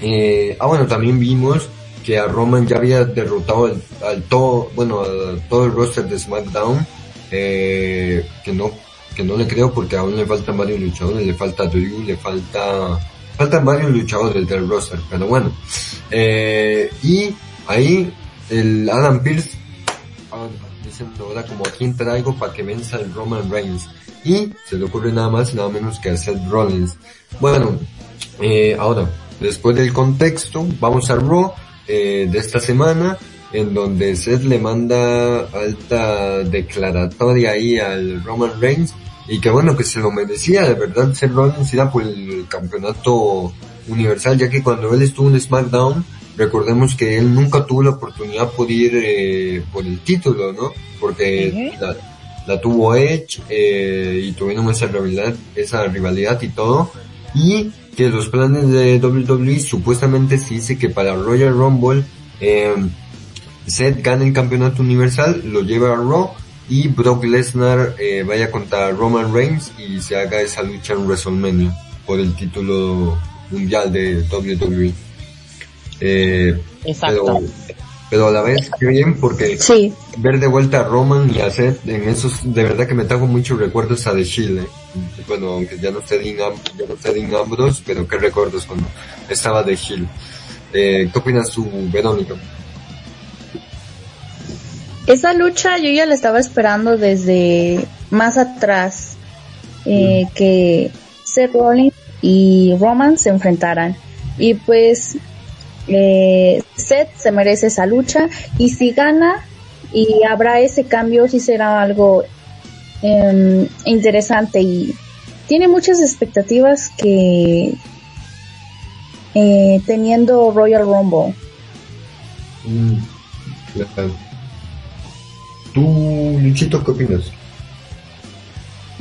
eh, ah bueno, también vimos que a Roman ya había derrotado al, al todo, bueno, a todo el roster de SmackDown, eh, que no, que no le creo porque aún le faltan varios luchadores, le falta Drew, le falta, faltan varios luchadores del roster, pero bueno, eh, y ahí el Adam Pierce ah, diciendo ahora como a quién traigo para que venza el Roman Reigns y se le ocurre nada más nada menos que a Seth Rollins. Bueno, eh, ahora, después del contexto, vamos a Raw eh, de esta semana en donde Seth le manda alta declaratoria ahí al Roman Reigns y que bueno que se lo merecía de verdad Seth Rollins era por el campeonato universal ya que cuando él estuvo en SmackDown recordemos que él nunca tuvo la oportunidad por ir eh, por el título no porque la, la tuvo Edge eh, y tuvieron esa rivalidad esa rivalidad y todo. Y que los planes de WWE supuestamente se dice que para Royal Rumble eh, Seth gana el campeonato universal, lo lleva a Raw y Brock Lesnar eh, vaya contra Roman Reigns y se haga esa lucha en WrestleMania por el título mundial de WWE. Eh, Exacto. pero, pero a la vez qué bien porque Sí, ver de vuelta a Roman y a Seth en esos de verdad que me trajo muchos recuerdos a The Shield. eh. Bueno, aunque ya no esté Dean, ya no esté Dean Ambrose, pero qué recuerdos cuando estaba The Shield. Eh, ¿Qué opinas tú, Verónica? esa lucha yo ya la estaba esperando desde más atrás, eh, que Seth Rollins y Roman se enfrentaran. Y pues eh, Seth se merece esa lucha y si gana y habrá ese cambio, sí será algo em, interesante y tiene muchas expectativas que eh, teniendo Royal Rumble. Mm, claro. ¿Tú, Luchito, qué opinas?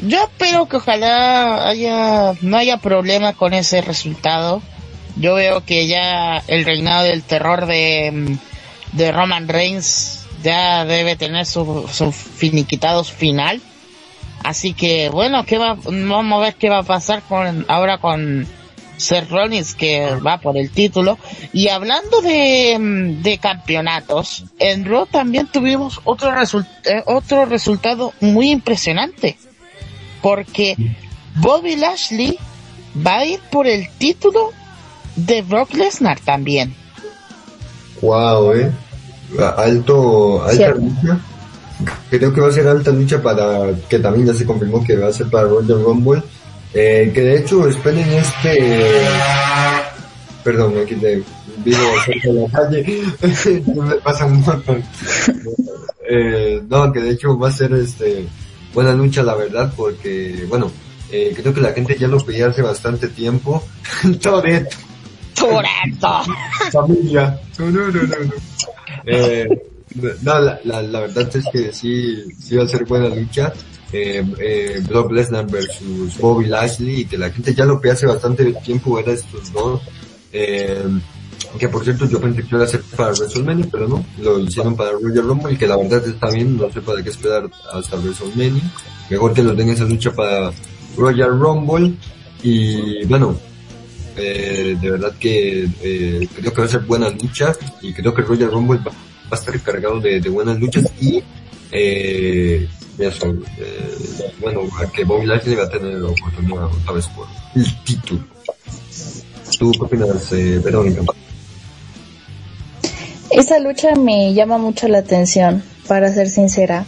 Yo espero que ojalá haya, no haya problema con ese resultado. Yo veo que ya el reinado del terror de, de Roman Reigns ya debe tener su, su finiquitado final. Así que bueno, ¿qué va, vamos a ver qué va a pasar con ahora con Seth Rollins que va por el título. Y hablando de, de campeonatos, en Raw también tuvimos otro, result eh, otro resultado muy impresionante. Porque Bobby Lashley va a ir por el título de Brock Lesnar también. Wow, eh. Alto, alta Cierto. lucha. Creo que va a ser alta lucha para, que también ya se confirmó que va a ser para Royal Rumble. Eh, que de hecho esperen este, perdón, aquí te vivo cerca de la calle, me pasa un montón. Eh, no, que de hecho va a ser este, buena lucha la verdad porque, bueno, eh, creo que la gente ya lo pedía hace bastante tiempo. Toreto Toreto. familia. No, no, no, no. Eh, no, la, la, la verdad es que sí, sí va a ser buena lucha. Eh, eh, Brock Lesnar versus Bobby Lashley y que la gente ya lo que hace bastante tiempo era estos dos. Eh, que por cierto yo pensé que iba a ser para WrestleMania, pero no, lo hicieron para Royal Rumble que la verdad está bien, no sé para qué esperar hasta WrestleMania. Mejor que lo den esa lucha para Royal Rumble y bueno, eh, de verdad que eh, creo que va a ser buena lucha y creo que Royal Rumble va, a estar cargado de, buenas luchas y eh, eso, eh, bueno, que Bobby Lashley va a tener la oportunidad otra vez por el título. ¿Tú qué opinas, eh, Verónica? Esa lucha me llama mucho la atención, para ser sincera.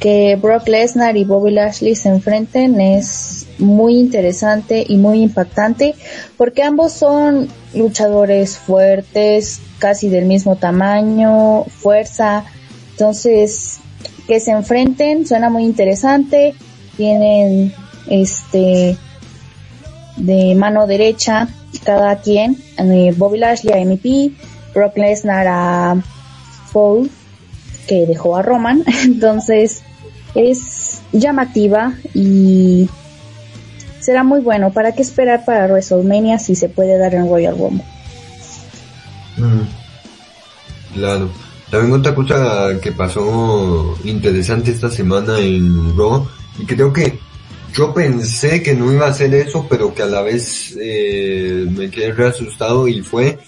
Que Brock Lesnar y Bobby Lashley se enfrenten es muy interesante y muy impactante porque ambos son luchadores fuertes, casi del mismo tamaño, fuerza. Entonces, que se enfrenten suena muy interesante. Tienen este de mano derecha cada quien, Bobby Lashley a MVP, Brock Lesnar a Paul, que dejó a Roman. Entonces es llamativa y será muy bueno. ¿Para qué esperar para WrestleMania si se puede dar en Royal Rumble? Mm, claro. También otra cosa que pasó interesante esta semana en Raw y creo que yo pensé que no iba a hacer eso, pero que a la vez eh, me quedé re asustado y fue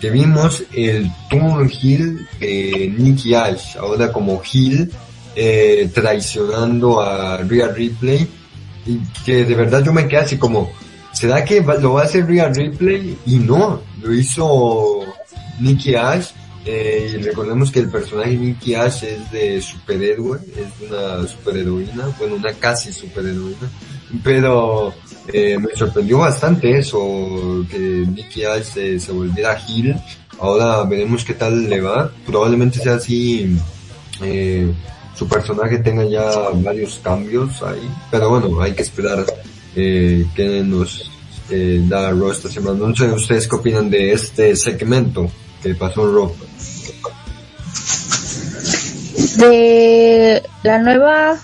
que vimos el Tour Hill de Nicky Ash, ahora como Hill, eh, traicionando a Rhea Ripley y que de verdad yo me quedé así como, ¿será que lo va a hacer Rhea Ripley? Y no, lo hizo Nicky Ash. Eh, y recordemos que el personaje Nicky Ash es de superhéroe, es una superheroína, bueno, una casi superheroína, pero eh, me sorprendió bastante eso, que Nicky Ash se, se volviera Hill. Ahora veremos qué tal le va. Probablemente sea así, eh, su personaje tenga ya varios cambios ahí, pero bueno, hay que esperar eh, que nos eh, da Raw esta semana. No sé ustedes qué opinan de este segmento que pasó en Raw. De la nueva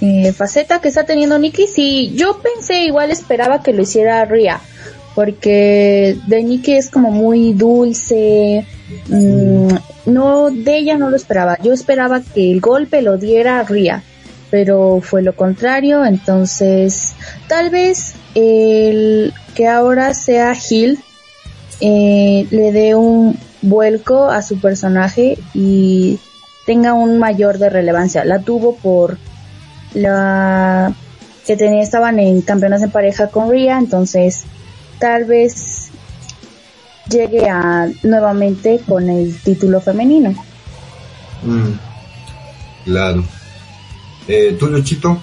eh, faceta que está teniendo Nikki, sí, yo pensé igual esperaba que lo hiciera Ria, porque de Nikki es como muy dulce, mm, no, de ella no lo esperaba, yo esperaba que el golpe lo diera Ria, pero fue lo contrario, entonces tal vez el que ahora sea Hill eh, le dé un vuelco a su personaje y tenga un mayor de relevancia. La tuvo por la que tenía, estaban en campeonas en pareja con Ria, entonces tal vez llegue a nuevamente con el título femenino. Mm, claro. Eh, ¿Tú, Luchito?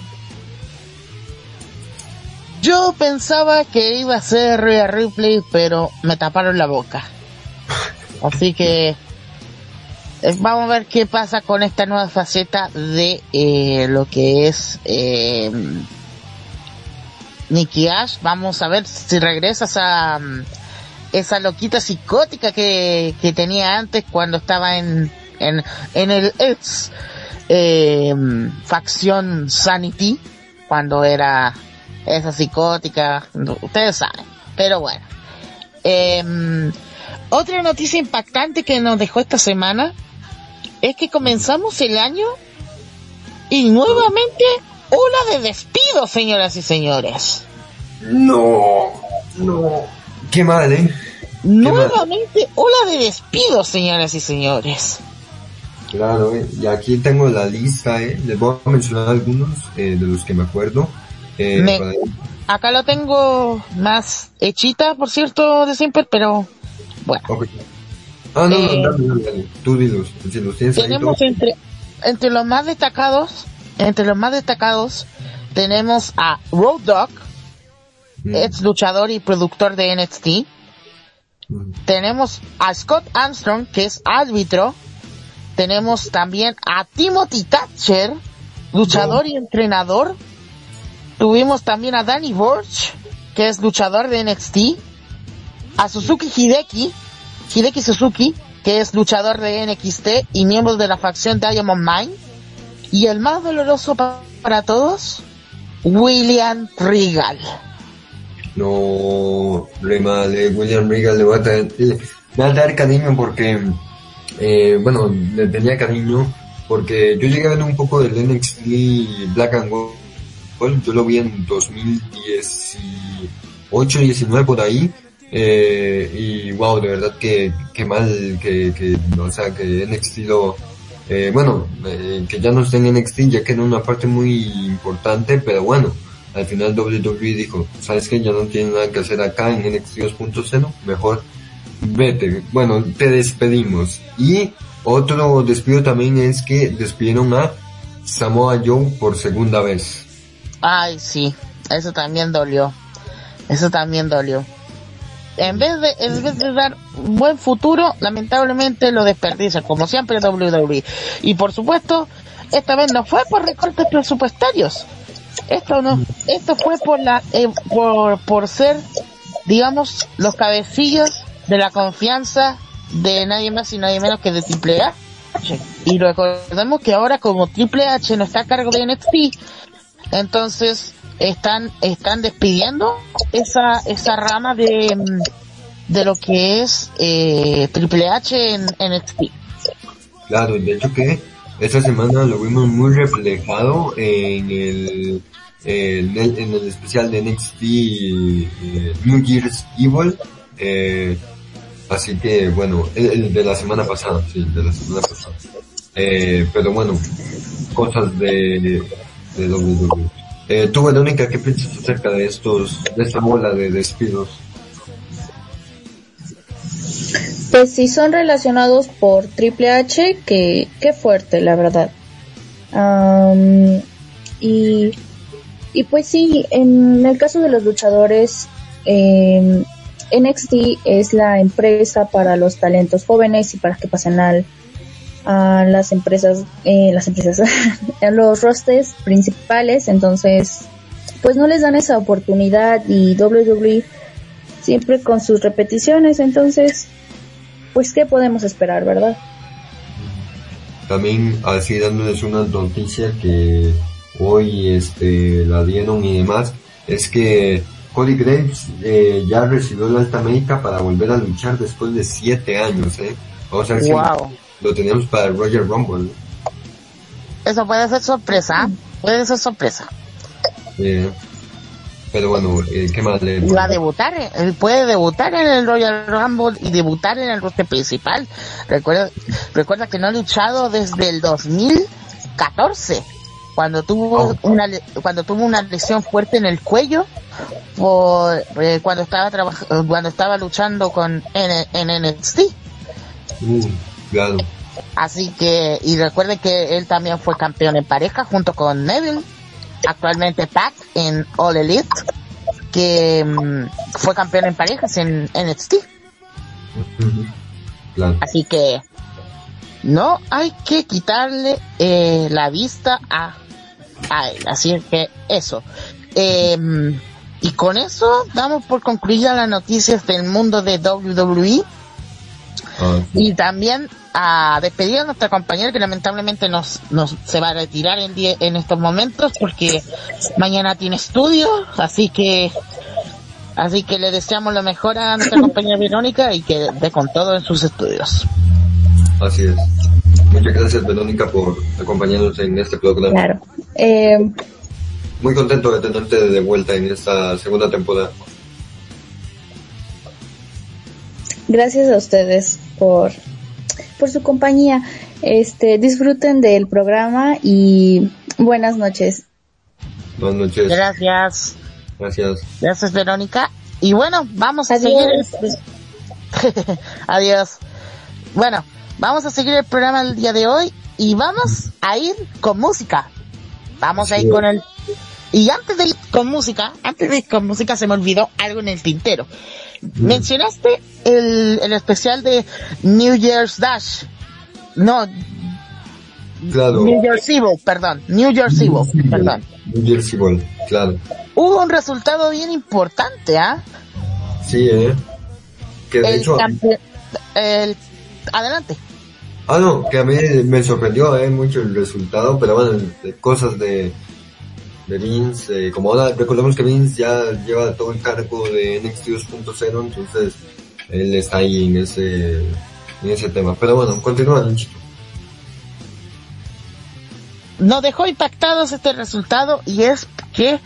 Yo pensaba que iba a ser Rhea Ripley, pero me taparon la boca. Así que eh, vamos a ver qué pasa con esta nueva faceta de eh, lo que es eh, Nikki Ash. Vamos a ver si regresa esa, mm, esa loquita psicótica que, que tenía antes cuando estaba en, en, en el ex eh, facción Sanity, cuando era esa psicótica, ustedes saben. Pero bueno. Em, otra noticia impactante que nos dejó esta semana es que comenzamos el año y nuevamente ola de despidos, señoras y señores. No, no. Qué mal, ¿eh? Nuevamente, ola de despidos, señoras y señores. Claro, ¿eh? y aquí tengo la lista, ¿eh? Les voy a mencionar algunos eh, de los que me acuerdo. Eh, Me- Acá lo tengo más hechita, por cierto, de siempre, pero bueno. ok. Ah, no, Eh, no, dale, dale. Tú dilos, si los tienes ahí Tenemos todos. entre, entre los más destacados, entre los más destacados, tenemos a Road Dogg, Mm, ex luchador y productor de NXT. mm. Tenemos a Scott Armstrong, que es árbitro. Tenemos también a Timothy Thatcher, luchador y entrenador. Tuvimos también a Danny Burch, que es luchador de NXT. A Suzuki Hideki, Hideki Suzuki, que es luchador de NXT y miembro de la facción Diamond Mine. Y el más doloroso pa- para todos, William Regal. No, re mal, eh, William Regal le va a dar, le va a dar cariño porque, eh, bueno, le tenía cariño porque yo llegué a ver un poco del NXT Black and Gold, yo lo vi en 2018, 19 por ahí, eh, y wow, de verdad que, que mal que, que, o sea, que NXT lo, eh, bueno, eh, que ya no está en NXT ya que era una parte muy importante, pero bueno, al final WWE dijo, ¿sabes qué? Ya no tiene nada que hacer acá en NXT 2.0, mejor vete. Bueno, te despedimos. Y otro despido también es que despidieron a Samoa Joe por segunda vez. Ay, sí, eso también dolió. Eso también dolió. En vez de, en vez de dar un buen futuro, lamentablemente lo desperdicia, como siempre WWE. Y por supuesto, esta vez no fue por recortes presupuestarios. Esto no, esto fue por la, eh, por, por ser, digamos, los cabecillos de la confianza de nadie más y nadie menos que de Triple H. Y recordemos que ahora como Triple H no está a cargo de NXT, entonces están están despidiendo esa esa rama de de lo que es eh, Triple H en NXT. Claro, de hecho que esta semana lo vimos muy reflejado en el, en el, en el especial de NXT eh, New Year's Evil. Eh, así que bueno, el, de la semana pasada, sí, de la semana pasada. Eh, pero bueno, cosas de, de WWE. Eh, tú, Verónica, ¿qué piensas acerca de estos, de esta bola de despidos? Pues si son relacionados por Triple H, que, qué fuerte, la verdad. Am, y, y pues sí, en el caso de los luchadores, em, NXT es la empresa para los talentos jóvenes y para que pasen al, a las empresas, eh, las empresas, a los rosters principales, entonces, pues no les dan esa oportunidad y WWE siempre con sus repeticiones, entonces, pues qué podemos esperar, ¿verdad? También así dándoles una noticia que hoy este la dieron y demás, es que Cody Graves eh, ya recibió la alta médica para volver a luchar después de siete años, eh. O sea que Wow. lo tenemos para el Roger Rumble. ¿no? Eso puede ser sorpresa, puede ser sorpresa. Eh, pero bueno, eh, ¿qué más le va a debutar, eh, él puede debutar en el Royal Rumble y debutar en el roster principal. Recuerda, recuerda que no ha luchado desde el 2014, cuando tuvo Oh. una cuando tuvo una lesión fuerte en el cuello por eh, cuando estaba cuando estaba luchando con en, en NXT. Uh, claro. Así que, y recuerde que él también fue campeón en pareja junto con Neville, actualmente Pac en All Elite, que mm, fue campeón en parejas en NXT. Claro. Así que, no hay que quitarle eh, la vista a, a él. Así que, eso. Em, y con eso damos por concluidas las noticias del mundo de WWE. Ah. Y también a despedir a nuestra compañera que lamentablemente nos, nos se va a retirar en, die- en estos momentos porque mañana tiene estudio, así que así que le deseamos lo mejor a nuestra compañera Verónica y que dé con todo en sus estudios. Así es. Muchas gracias Verónica por acompañarnos en este programa. Claro. Eh, muy contento de tenerte de vuelta en esta segunda temporada. Gracias a ustedes por, por su compañía. Este, disfruten del programa y buenas noches. Buenas noches. Gracias. Gracias. Gracias, Verónica. Y bueno, vamos a Adiós. seguir. Adiós. Bueno, vamos a seguir el programa del día de hoy y vamos a ir con música. Vamos a ir con el... Y antes de ir con música, antes de ir con música se me olvidó algo en el tintero. Mencionaste el, el especial de New Year's Dash. No, Claro. New Year's Evil, perdón. New Year's Evil, perdón. New Jersey Ball, claro. Hubo un resultado bien importante, ¿ah? Sí, eh. Que de el hecho, el- adelante. ah no, que a mí me sorprendió eh, mucho el resultado, pero bueno, cosas de, de Vince, eh, como recordemos que Vince ya lleva todo el cargo de NXT 2.0, entonces él está ahí en ese, en ese tema. Pero bueno, continúa. Nos dejó impactados este resultado y es que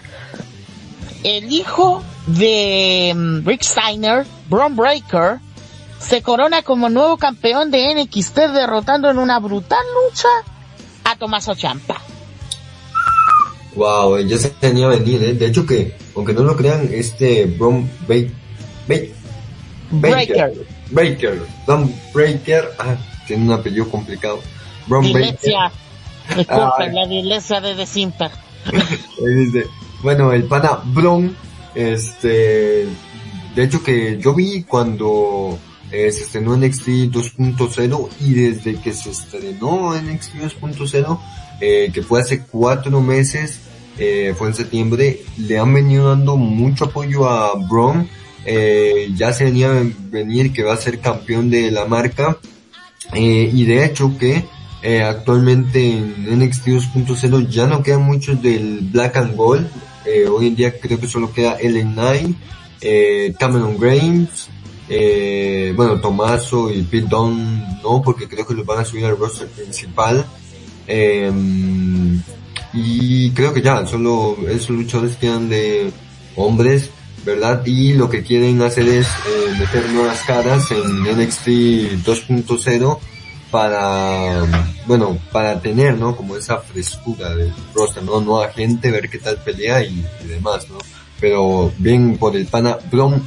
el hijo de mm, Rick Steiner, Braun Breaker, se corona como nuevo campeón de NXT derrotando en una brutal lucha a Tomaso Champa. Wow, ya se tenía venir, eh. De hecho que, aunque no lo crean, este Bron Ba- Ba-. Baker, Don Breaker, ah, tiene un apellido complicado. Bron Baker. Disculpen, Ay. la dislexia de The Simper. Este, bueno, el pana Bron, este, de hecho que yo vi cuando eh, se estrenó NXT 2.0 y desde que se estrenó NXT 2.0, eh, que fue hace cuatro meses, eh, fue en septiembre, le han venido dando mucho apoyo a Bron, eh, ya se venía a venir que va a ser campeón de la marca, eh, y de hecho que eh, actualmente en NXT 2.0 ya no quedan muchos del Black and Gold. Eh, hoy en día creo que solo queda Ellen Knight, Cameron Grimes, eh, bueno, Tomaso y Pete Dunne no, porque creo que los van a subir al roster principal. Eh, y creo que ya, solo esos luchadores quedan de hombres, ¿verdad? Y lo que quieren hacer es eh, meter nuevas caras en NXT 2.0 para, bueno, para tener, ¿no? Como esa frescura del roster, ¿no? Nueva gente, ver qué tal pelea y, demás, ¿no? Pero bien por el pana Bron,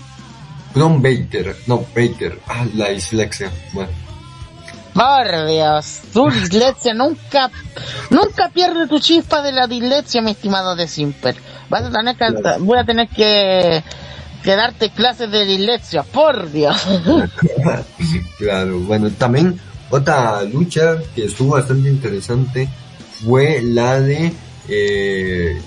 Bron Baker, no, Baker, ah, la dislexia, bueno. Por Dios, tu dislexia nunca, nunca pierde tu chispa de la dislexia, mi estimado de Simper. Vas a tener que, Claro. voy a tener que, que darte clases de dislexia, por Dios. claro, bueno, también otra lucha que estuvo bastante interesante fue la de eh,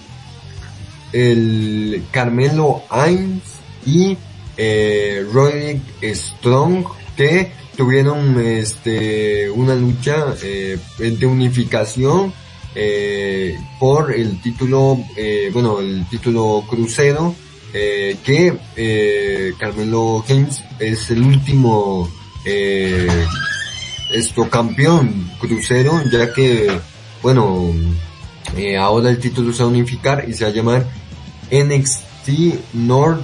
el Carmelo Hines y eh, Roderick Strong que tuvieron este una lucha eh, de unificación eh, por el título eh, bueno el título crucero eh, que eh, Carmelo Haynes es el último eh, esto campeón crucero ya que bueno ahora el título se va a unificar y se va a llamar NXT North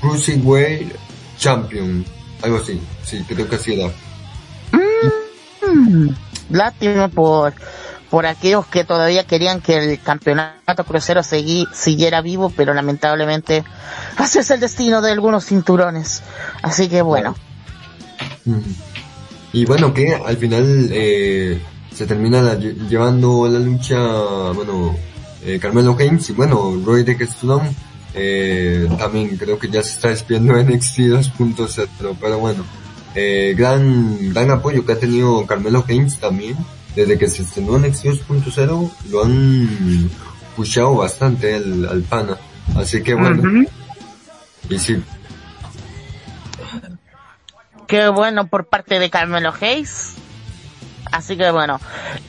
Cruiserweight Champion algo así sí creo que así era Mm, Lástima por, por aquellos que todavía querían que el campeonato crucero segui- siguiera vivo, pero lamentablemente así es el destino de algunos cinturones. Así que bueno. Y bueno, que al final eh, se termina la- lle- llevando la lucha, bueno, eh, Carmelo Haynes y bueno, Roy de Strong eh, también creo que ya se está despidiendo en NXT 2.0, pero bueno, eh, gran, gran apoyo que ha tenido Carmelo Haynes también, desde que se estrenó en NXT 2.0 lo han pushado bastante al, al pana, así que bueno, Ujú. y sí, qué bueno por parte de Carmelo Hayes. Así que bueno,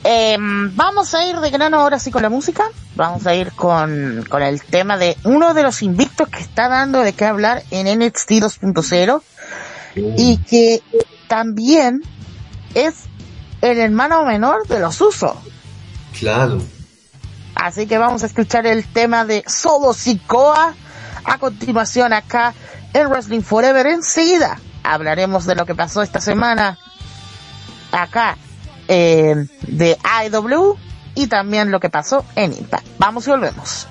Em, vamos a ir de grano ahora sí con la música. Vamos a ir con, con el tema de uno de los invictos que está dando de qué hablar en NXT 2.0 y que también es el hermano menor de los usos. claro. Así que vamos a escuchar el tema de Solo Sikoa a continuación acá en Wrestling Forever. Enseguida hablaremos de lo que pasó esta semana acá eh, de IW y también lo que pasó en Impact. Vamos y volvemos.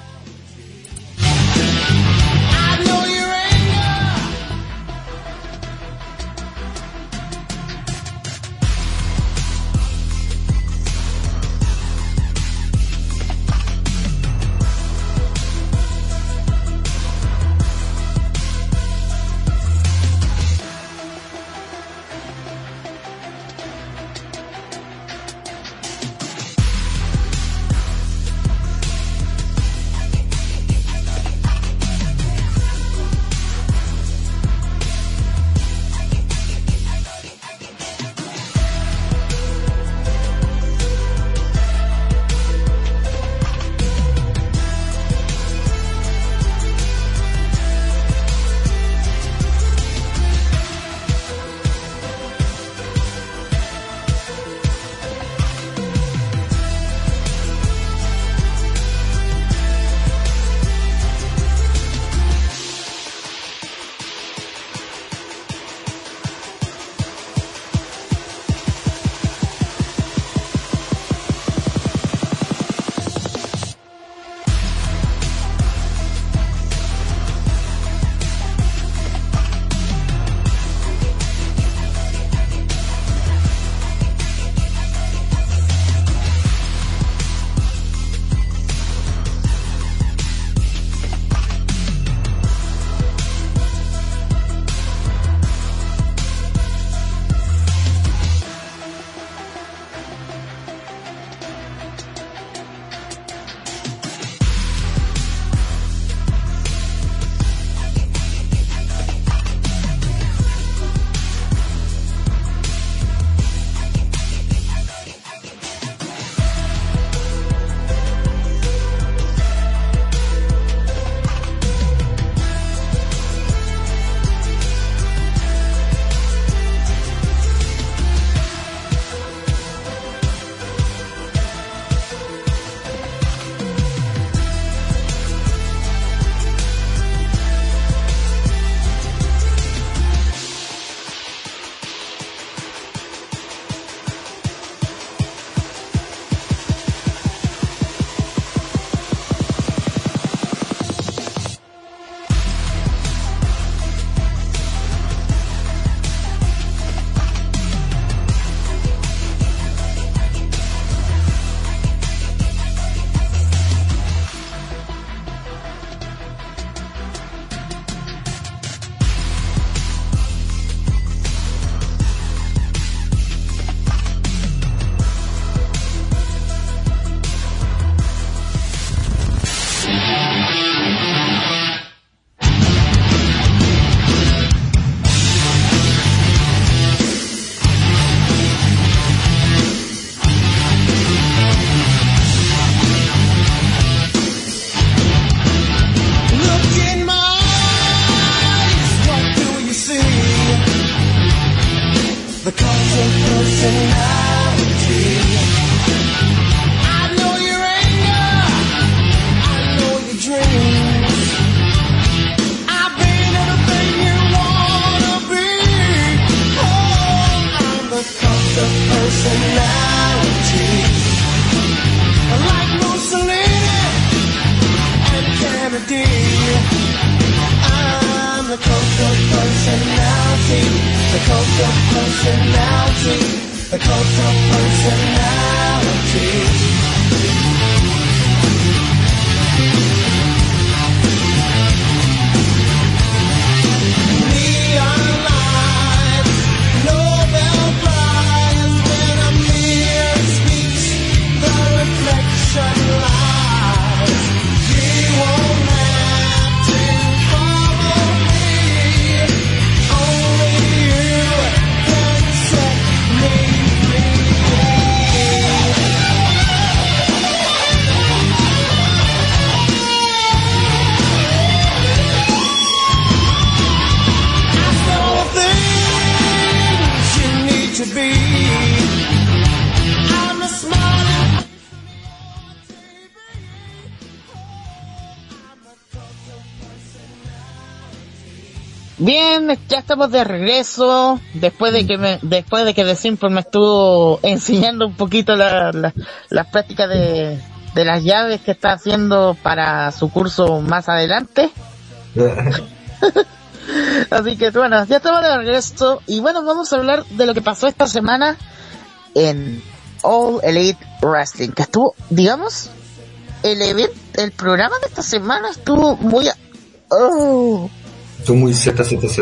Bien, ya estamos de regreso. Después de que me, después de que The Simple me estuvo enseñando un poquito la, la, las prácticas de, de las llaves que está haciendo para su curso más adelante. Así que bueno, ya estamos de regreso y bueno, vamos a hablar de lo que pasó esta semana en All Elite Wrestling, que estuvo, digamos, el event, el programa de esta semana estuvo muy, oh, Son muy ZZZ.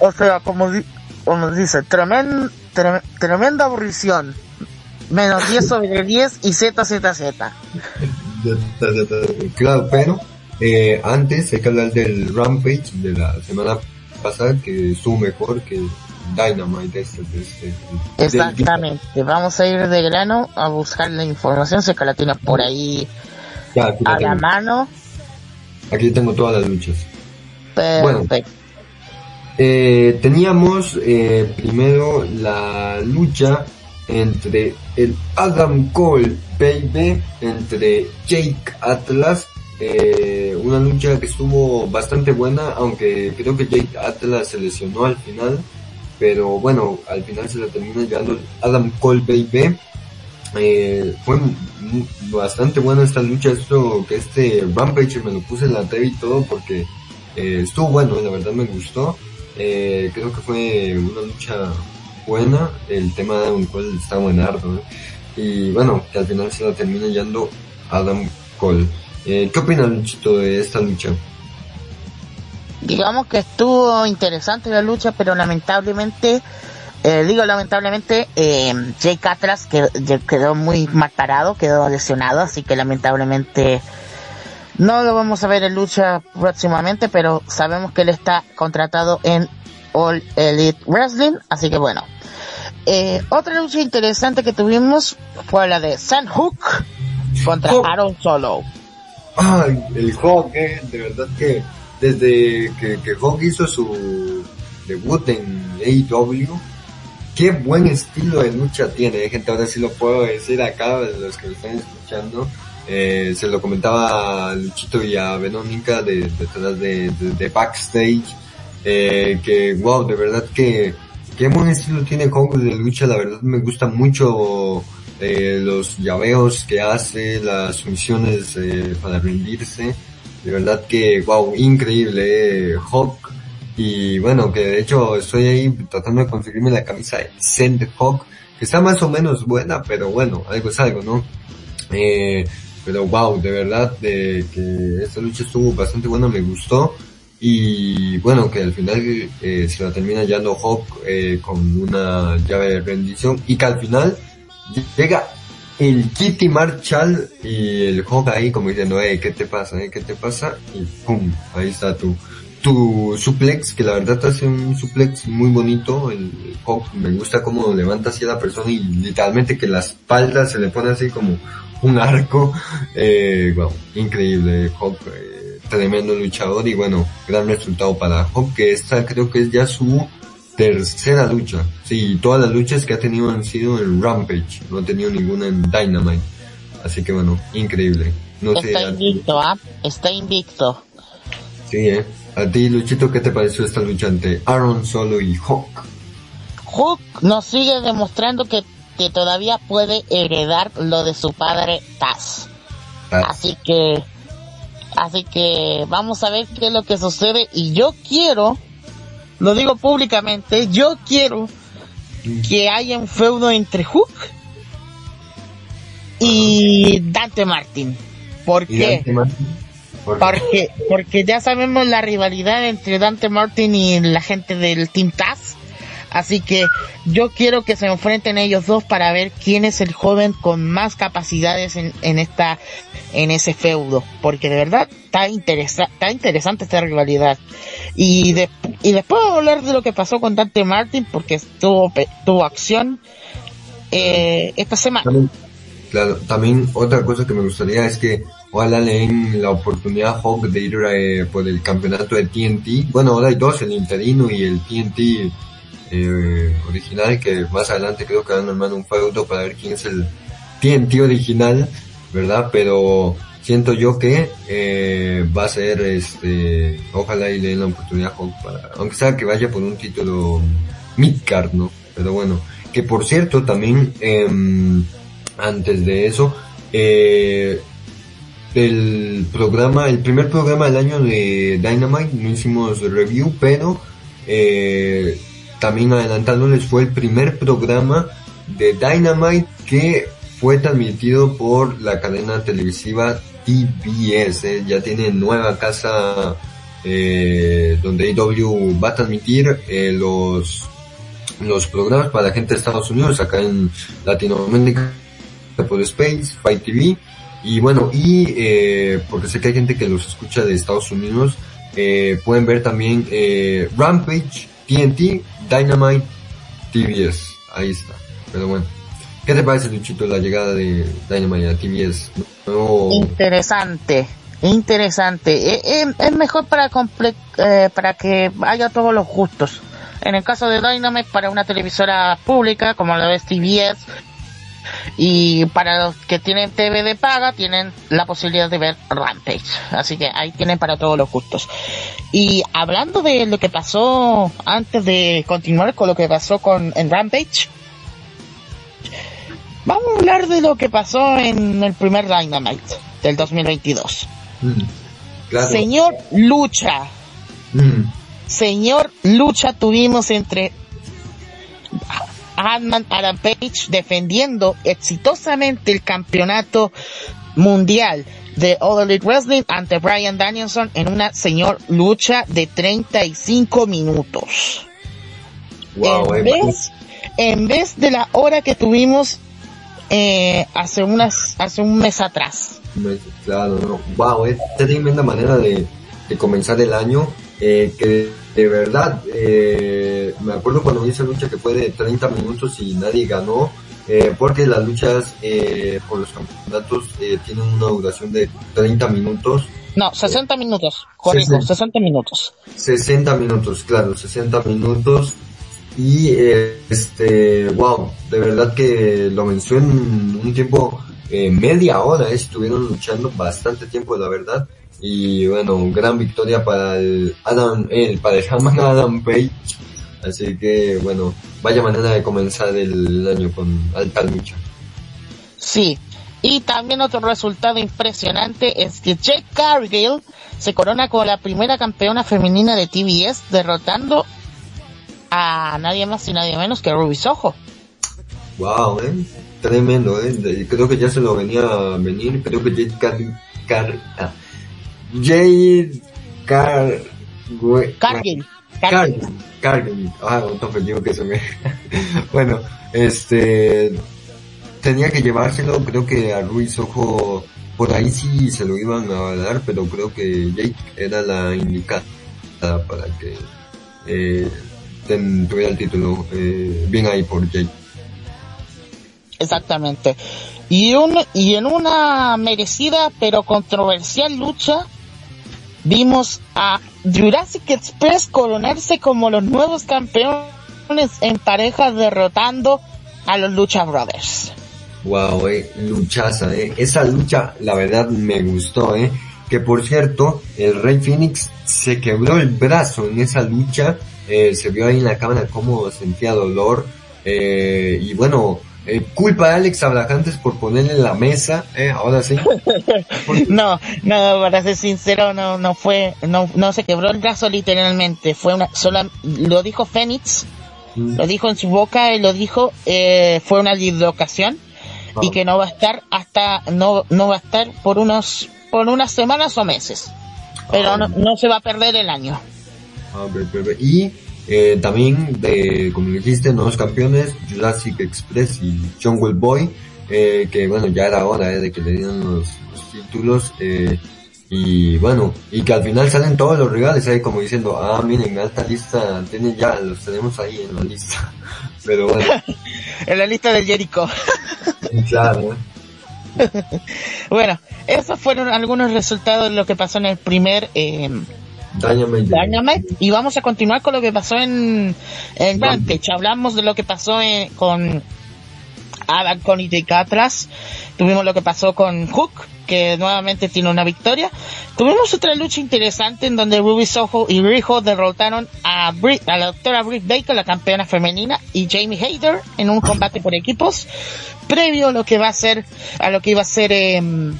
o sea, como, di- como dice, tremen- tre- tremenda aburrición. Menos 10 sobre 10 y ZZZ. Claro, pero eh, antes hay que hablar del Rampage de la semana pasada que estuvo mejor que Dynamite este, este, del- Exactamente. Vamos a ir de grano a buscar la información, sé que la tienes por ahí Ya, a la tengo. mano. Aquí tengo todas las luchas. Perfecto. Eh, teníamos eh, primero la lucha entre el Adam Cole Baby, entre Jake Atlas, eh, una lucha que estuvo bastante buena, aunque creo que Jake Atlas se lesionó al final, pero bueno, al final se la termina llevando Adam Cole Baby. Eh, fue bastante buena esta lucha, esto que este Rampage me lo puse en la TV y todo porque eh, estuvo bueno, la verdad me gustó. Eh, creo que fue una lucha buena. El tema de un cual está buenardo. ¿eh? Y bueno, que al final se la termina yendo Adam Cole. Eh, ¿Qué opina Luchito de esta lucha? digamos que estuvo interesante la lucha, pero lamentablemente, eh, digo lamentablemente, eh, Jake Atlas quedó, quedó muy mal parado, quedó lesionado, así que lamentablemente no lo vamos a ver en lucha próximamente, pero sabemos que él está contratado en All Elite Wrestling, así que bueno. Eh, otra lucha interesante que tuvimos fue la de Sam Hook contra. Aaron Solo. Ay, el Hawk, eh, de verdad que desde que, que hizo su debut en AEW, qué buen estilo de lucha tiene, eh, gente, ahora sí lo puedo decir acá, los que me están escuchando, eh, se lo comentaba a Luchito y a Verónica de, detrás de, de, de backstage, eh, que wow, de verdad que qué buen estilo tiene Hawk de lucha, la verdad me gusta mucho eh, los llaveos que hace, las misiones eh, para rendirse, de verdad que wow, increíble eh, Hawk y bueno, que de hecho estoy ahí tratando de conseguirme la camisa Send Hawk, que está más o menos buena, pero bueno, algo es algo, ¿no? Eh, pero wow, de verdad de que esta lucha estuvo bastante buena, me gustó y bueno, que al final eh, se la termina llevando Hawk eh, con una llave de rendición y que al final llega el Kitty Marshall y el Hawk ahí como diciendo, eh, ¿qué te pasa? Eh? ¿Qué te pasa? Y pum, ahí está tu, tu suplex, que la verdad hace un suplex muy bonito, el Hawk me gusta cómo levanta así a la persona y literalmente que la espalda se le pone así como un arco, eh, wow, increíble, Hawk, eh, tremendo luchador y bueno, gran resultado para Hawk, que esta creo que es ya su tercera lucha. Sí, todas las luchas que ha tenido han sido en Rampage, no ha tenido ninguna en Dynamite. Así que bueno, increíble. No Está invicto, ¿ah? Está invicto. sí, eh. A ti, Luchito, ¿qué te pareció esta lucha entre Aaron Solo y Hawk? Hook nos sigue demostrando que, que todavía puede heredar lo de su padre Taz. Ah, Así que, así que vamos a ver qué es lo que sucede y yo quiero, lo digo públicamente, yo quiero que haya un feudo entre Hook y Dante Martin. ¿Por ¿Y qué? Dante Martin? ¿Por qué? Porque, porque ya sabemos la rivalidad entre Dante Martin y la gente del Team Taz. Así que yo quiero que se enfrenten ellos dos para ver quién es el joven con más capacidades en, en esta, en ese feudo. Porque de verdad está, interesa, está interesante esta rivalidad. Y, de, y después vamos a hablar de lo que pasó con Dante Martin porque tuvo, tuvo acción eh, esta semana. También, claro, también otra cosa que me gustaría es que ojalá le den la oportunidad a Hawk de ir eh, por el campeonato de TNT. Bueno, ahora hay dos, el interino y el TNT eh, original, que más adelante creo que van a armar un feudo para ver quién es el TNT original, ¿verdad? Pero siento yo que eh, va a ser este ojalá y le den la oportunidad aunque sea que vaya por un título midcard no pero bueno que por cierto también em, antes de eso eh, el programa el primer programa del año de Dynamite no hicimos review pero eh, también adelantándoles fue el primer programa de Dynamite que fue transmitido por la cadena televisiva TBS. Ya tiene nueva casa eh, donde AW va a transmitir eh, los los programas para la gente de Estados Unidos, acá en Latinoamérica por Space, Fight TV. Y bueno, y eh, porque sé que hay gente que los escucha de Estados Unidos, eh, pueden ver también Rampage, TNT, Dynamite, TBS. Ahí está. Pero bueno. ¿Qué te parece, Luchito, la llegada de Dynamite a TBS? Interesante, interesante. Eh, eh, es mejor para comple- eh, para que haya todos los gustos. En el caso de Dynamite, para una televisora pública como la de TBS, y para los que tienen TV de paga, tienen la posibilidad de ver Rampage. Así que ahí tienen para todos los gustos. Y hablando de lo que pasó, antes de continuar con lo que pasó con en Rampage, vamos a hablar de lo que pasó en el primer Dynamite del 2022. Mm, claro. Señor Lucha, Mm, señor Lucha tuvimos entre Ant-Man Adam Page defendiendo exitosamente el campeonato mundial de All Elite Wrestling ante Brian Danielson en una señor lucha de 35 minutos. wow, en, eh, vez, en vez de la hora que tuvimos eh, hace unas hace un mes atrás. Claro, no. Wow, es tremenda manera de, de comenzar el año. Eh, que de verdad, eh, me acuerdo cuando hice lucha que fue de 30 minutos y nadie ganó. Eh, porque las luchas eh, por los campeonatos eh, tienen una duración de 30 minutos. No, 60 minutos, corrijo, 60. 60 minutos. 60 minutos, claro, 60 minutos. Y eh, este, wow, de verdad que lo venció en un tiempo, eh, media hora, eh, estuvieron luchando bastante tiempo, la verdad. Y bueno, gran victoria para el Adam, el, para el Hammond Adam Page. Así que bueno, vaya manera de comenzar el año con alta lucha. Sí. Y también otro resultado impresionante es que Jake Cargill se corona como la primera campeona femenina de TBS derrotando a nadie más y nadie menos que Ruby Soho. Wow, eh, tremendo, eh. Creo que ya se lo venía a venir. Creo que Jade Car, Car, ah, Jade Car, Cargill. Cargill. Cargill. Ah, un digo que se me. bueno, este, tenía que llevárselo. Creo que a Ruiz Ojo por ahí sí se lo iban a dar, pero creo que Jake era la indicada para que eh, ten- tuviera el título. Eh, bien ahí por Jake. Exactamente. Y, un, y en una merecida pero controversial lucha, vimos a Jurassic Express coronarse como los nuevos campeones en parejas derrotando a los Lucha Brothers. Wow, eh, luchaza, eh. Esa lucha, la verdad, me gustó, eh. Que por cierto, el Rey Phoenix se quebró el brazo en esa lucha. Eh, se vio ahí en la cámara cómo sentía dolor. Eh, y bueno, eh, culpa de Alex Abrahantes por ponerle la mesa, eh. Ahora sí. No, no, para ser sincero, no, no fue, no, no se quebró el brazo literalmente, fue una sola, lo dijo Phoenix, lo dijo en su boca y lo dijo, eh, fue una dislocación y Ah. que no va a estar hasta, no, no va a estar por unos, por unas semanas o meses, pero Ah. no, no se va a perder el año. A ver, ver, ver. Y eh, también, de, como dijiste, nuevos campeones, Jurassic Express y Jungle Boy, eh, que bueno, ya era hora eh, de que le dieran los, los títulos. Eh, y bueno, y que al final salen todos los rivales ahí como diciendo, ah, miren, alta lista, tienen ya, los tenemos ahí en la lista. Pero bueno, En la lista del Jericho. claro, ¿eh? bueno, esos fueron algunos resultados de lo que pasó en el primer, eh, Dynamite. Dynamite y vamos a continuar con lo que pasó en, en Rampage. Hablamos de lo que pasó en- con Adam Cole y Atlas. Tuvimos lo que pasó con Hook, que nuevamente tiene una victoria. Tuvimos otra lucha interesante en donde Ruby Soho y Riho derrotaron a, Brit, a la doctora Britt Baker, la campeona femenina, y Jamie Hayter en un combate por equipos, previo a lo que va a ser, a lo que iba a ser em,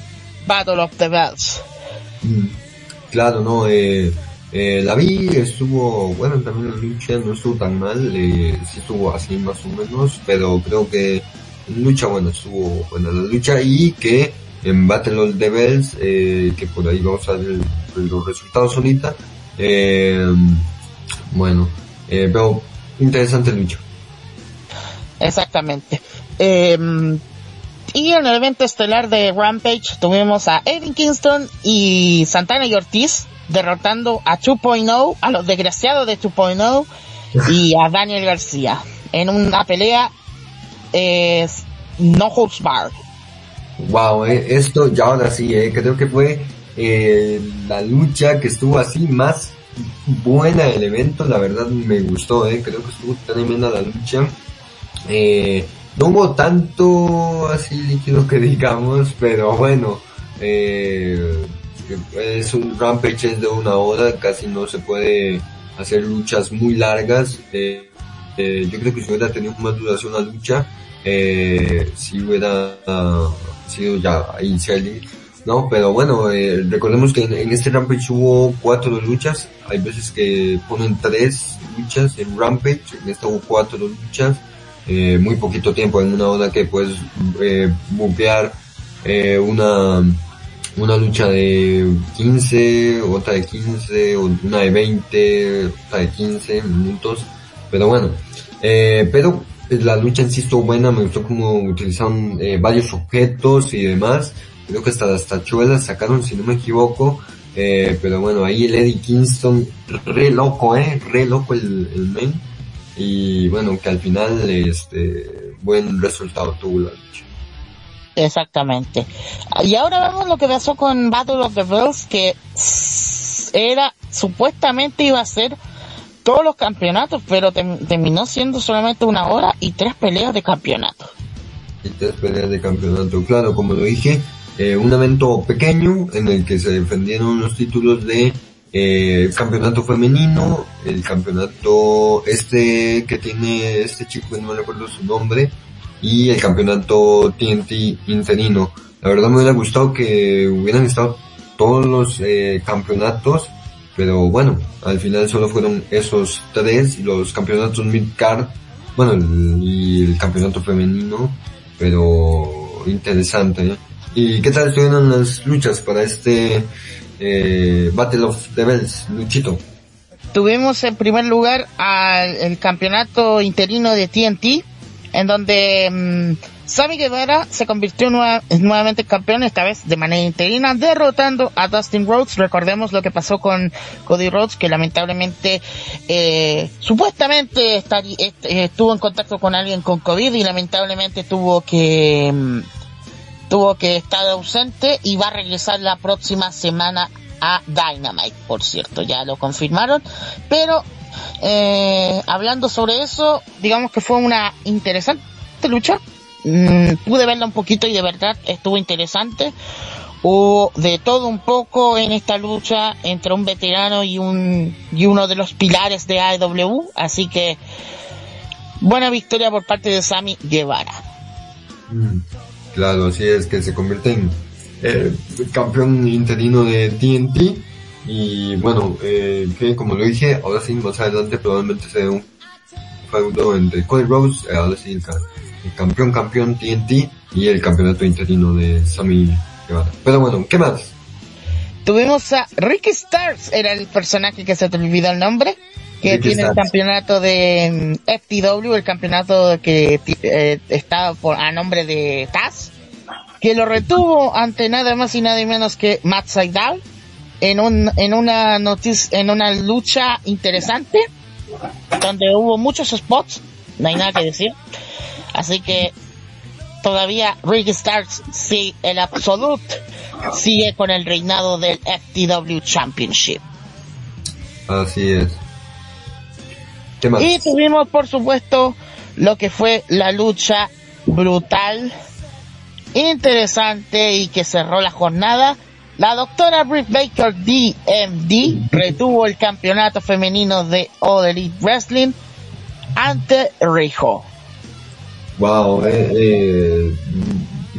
Battle of the Bells. Mm, Claro, no, eh, eh, la vi, estuvo, bueno, también la lucha no estuvo tan mal, eh, sí estuvo así más o menos, pero creo que en lucha, bueno, estuvo buena la lucha y que en Battle of the eh, que por ahí vamos a ver los resultados ahorita, eh, bueno, eh, pero interesante lucha. Exactamente. Em, y en el evento estelar de Rampage tuvimos a Eddie Kingston y Santana y Ortiz derrotando a 2.0, a los desgraciados de 2.0 y a Daniel García en una pelea no holds barred. Wow, eh, esto ya ahora sí, eh, creo que fue eh, la lucha que estuvo así más buena del evento, la verdad me gustó, eh, creo que estuvo tremenda la lucha. Eh, no hubo tanto así líquido que digamos, pero bueno, es un rampage de una hora, casi no se puede hacer luchas muy largas. Eh, eh, yo creo que si hubiera tenido más duración la lucha, eh, si hubiera ah, sido ya selling, ¿no? Pero bueno, eh, recordemos que en, este Rampage hubo cuatro luchas, hay veces que ponen tres luchas en Rampage, en esta hubo cuatro luchas, eh, muy poquito tiempo, en una hora que puedes eh, una una lucha de 15, otra de 15, una de 20, otra de 15 minutos, pero bueno, eh, pero la lucha en sí estuvo buena, me gustó como utilizaron eh, varios objetos y demás, creo que hasta las tachuelas sacaron si no me equivoco, eh, pero bueno, ahí el Eddie Kingston, re loco, eh, re loco el, el men, y bueno, que al final este buen resultado tuvo la lucha. Exactamente. Y ahora vemos lo que pasó con Battle of the Bells, que era, supuestamente iba a ser todos los campeonatos, pero terminó siendo solamente una hora y tres peleas de campeonato. y tres peleas de campeonato. Claro, como lo dije, eh, un evento pequeño en el que se defendieron los títulos de eh, campeonato femenino, el campeonato este que tiene este chico, no me recuerdo su nombre, y el campeonato TNT interino. La verdad me hubiera gustado que hubieran estado todos los eh, campeonatos, pero bueno, al final solo fueron esos tres, los campeonatos mid-card, bueno, el- y el campeonato femenino, pero interesante. ¿eh? ¿Y qué tal estuvieron las luchas para este eh, Battle of the Bells, Luchito? Tuvimos en primer lugar al el campeonato interino de TNT, en donde mm, Sammy Guevara se convirtió nueva- nuevamente en campeón, esta vez de manera interina, derrotando a Dustin Rhodes. Recordemos lo que pasó con Cody Rhodes, que lamentablemente, eh, supuestamente estuvo en contacto con alguien con COVID y lamentablemente tuvo que, mm, tuvo que estar ausente y va a regresar la próxima semana a Dynamite, por cierto, ya lo confirmaron, pero eh, hablando sobre eso, digamos que fue una interesante lucha, Mm, pude verla un poquito y de verdad estuvo interesante, hubo de todo un poco en esta lucha entre un veterano y un y uno de los pilares de AEW, así que buena victoria por parte de Sammy Guevara. Mm, Claro, así es, que se convierte en eh, campeón interino de TNT. Y bueno, eh, que como lo dije, ahora sí, más adelante probablemente sea un feudo entre Cody Rhodes, eh, ahora sí el, ca- el campeón campeón TNT y el campeonato interino de Sammy Guevara. Pero bueno, ¿qué más? Tuvimos a Ricky Stars, era el personaje que se te olvidó el nombre, que Ricky tiene el campeonato de mm, FTW, el campeonato que eh, está por, a nombre de Taz, que lo retuvo ante nada más y nada menos que Matt Sydal en un, en una noticia, en una lucha interesante, donde hubo muchos spots, no hay nada que decir, así que todavía Ricky Starks sí, el absolute sigue con el reinado del FTW Championship. Así es. ¿Qué más? Y tuvimos, por supuesto, lo que fue la lucha brutal, interesante y que cerró la jornada. La doctora Britt Baker DMD retuvo el campeonato femenino de All Elite Wrestling ante Rijo. Wow, eh, eh,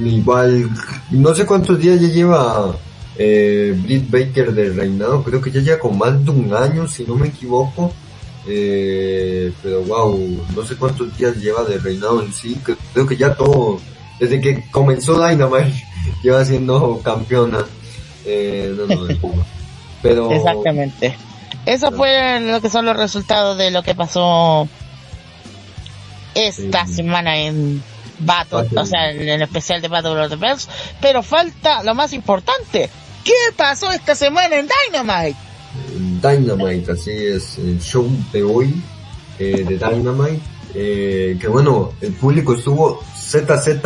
igual, no sé cuántos días ya lleva eh, Britt Baker de reinado, creo que ya lleva con más de un año, si no me equivoco. Eh, pero wow, no sé cuántos días lleva de reinado en sí, creo que ya todo, desde que comenzó Dynamite, lleva siendo campeona. Eh, no, no, no. pero Exactamente. Eso fue lo que son los resultados de lo que pasó esta Sí. semana en Battle, Battle. o sea, en el especial de Battle of the Bells. Pero falta lo más importante. ¿Qué pasó esta semana en Dynamite? Dynamite, así es, el show de hoy eh, de Dynamite, eh, que bueno, el público estuvo ZZ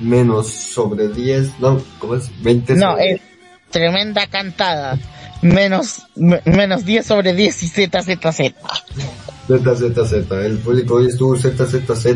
menos sobre 10, no, ¿cómo es? 20 No, sobre- es tremenda cantada. Menos, me- menos 10 sobre 10 y ZZZ. ZZZ, el público hoy estuvo ZZZ,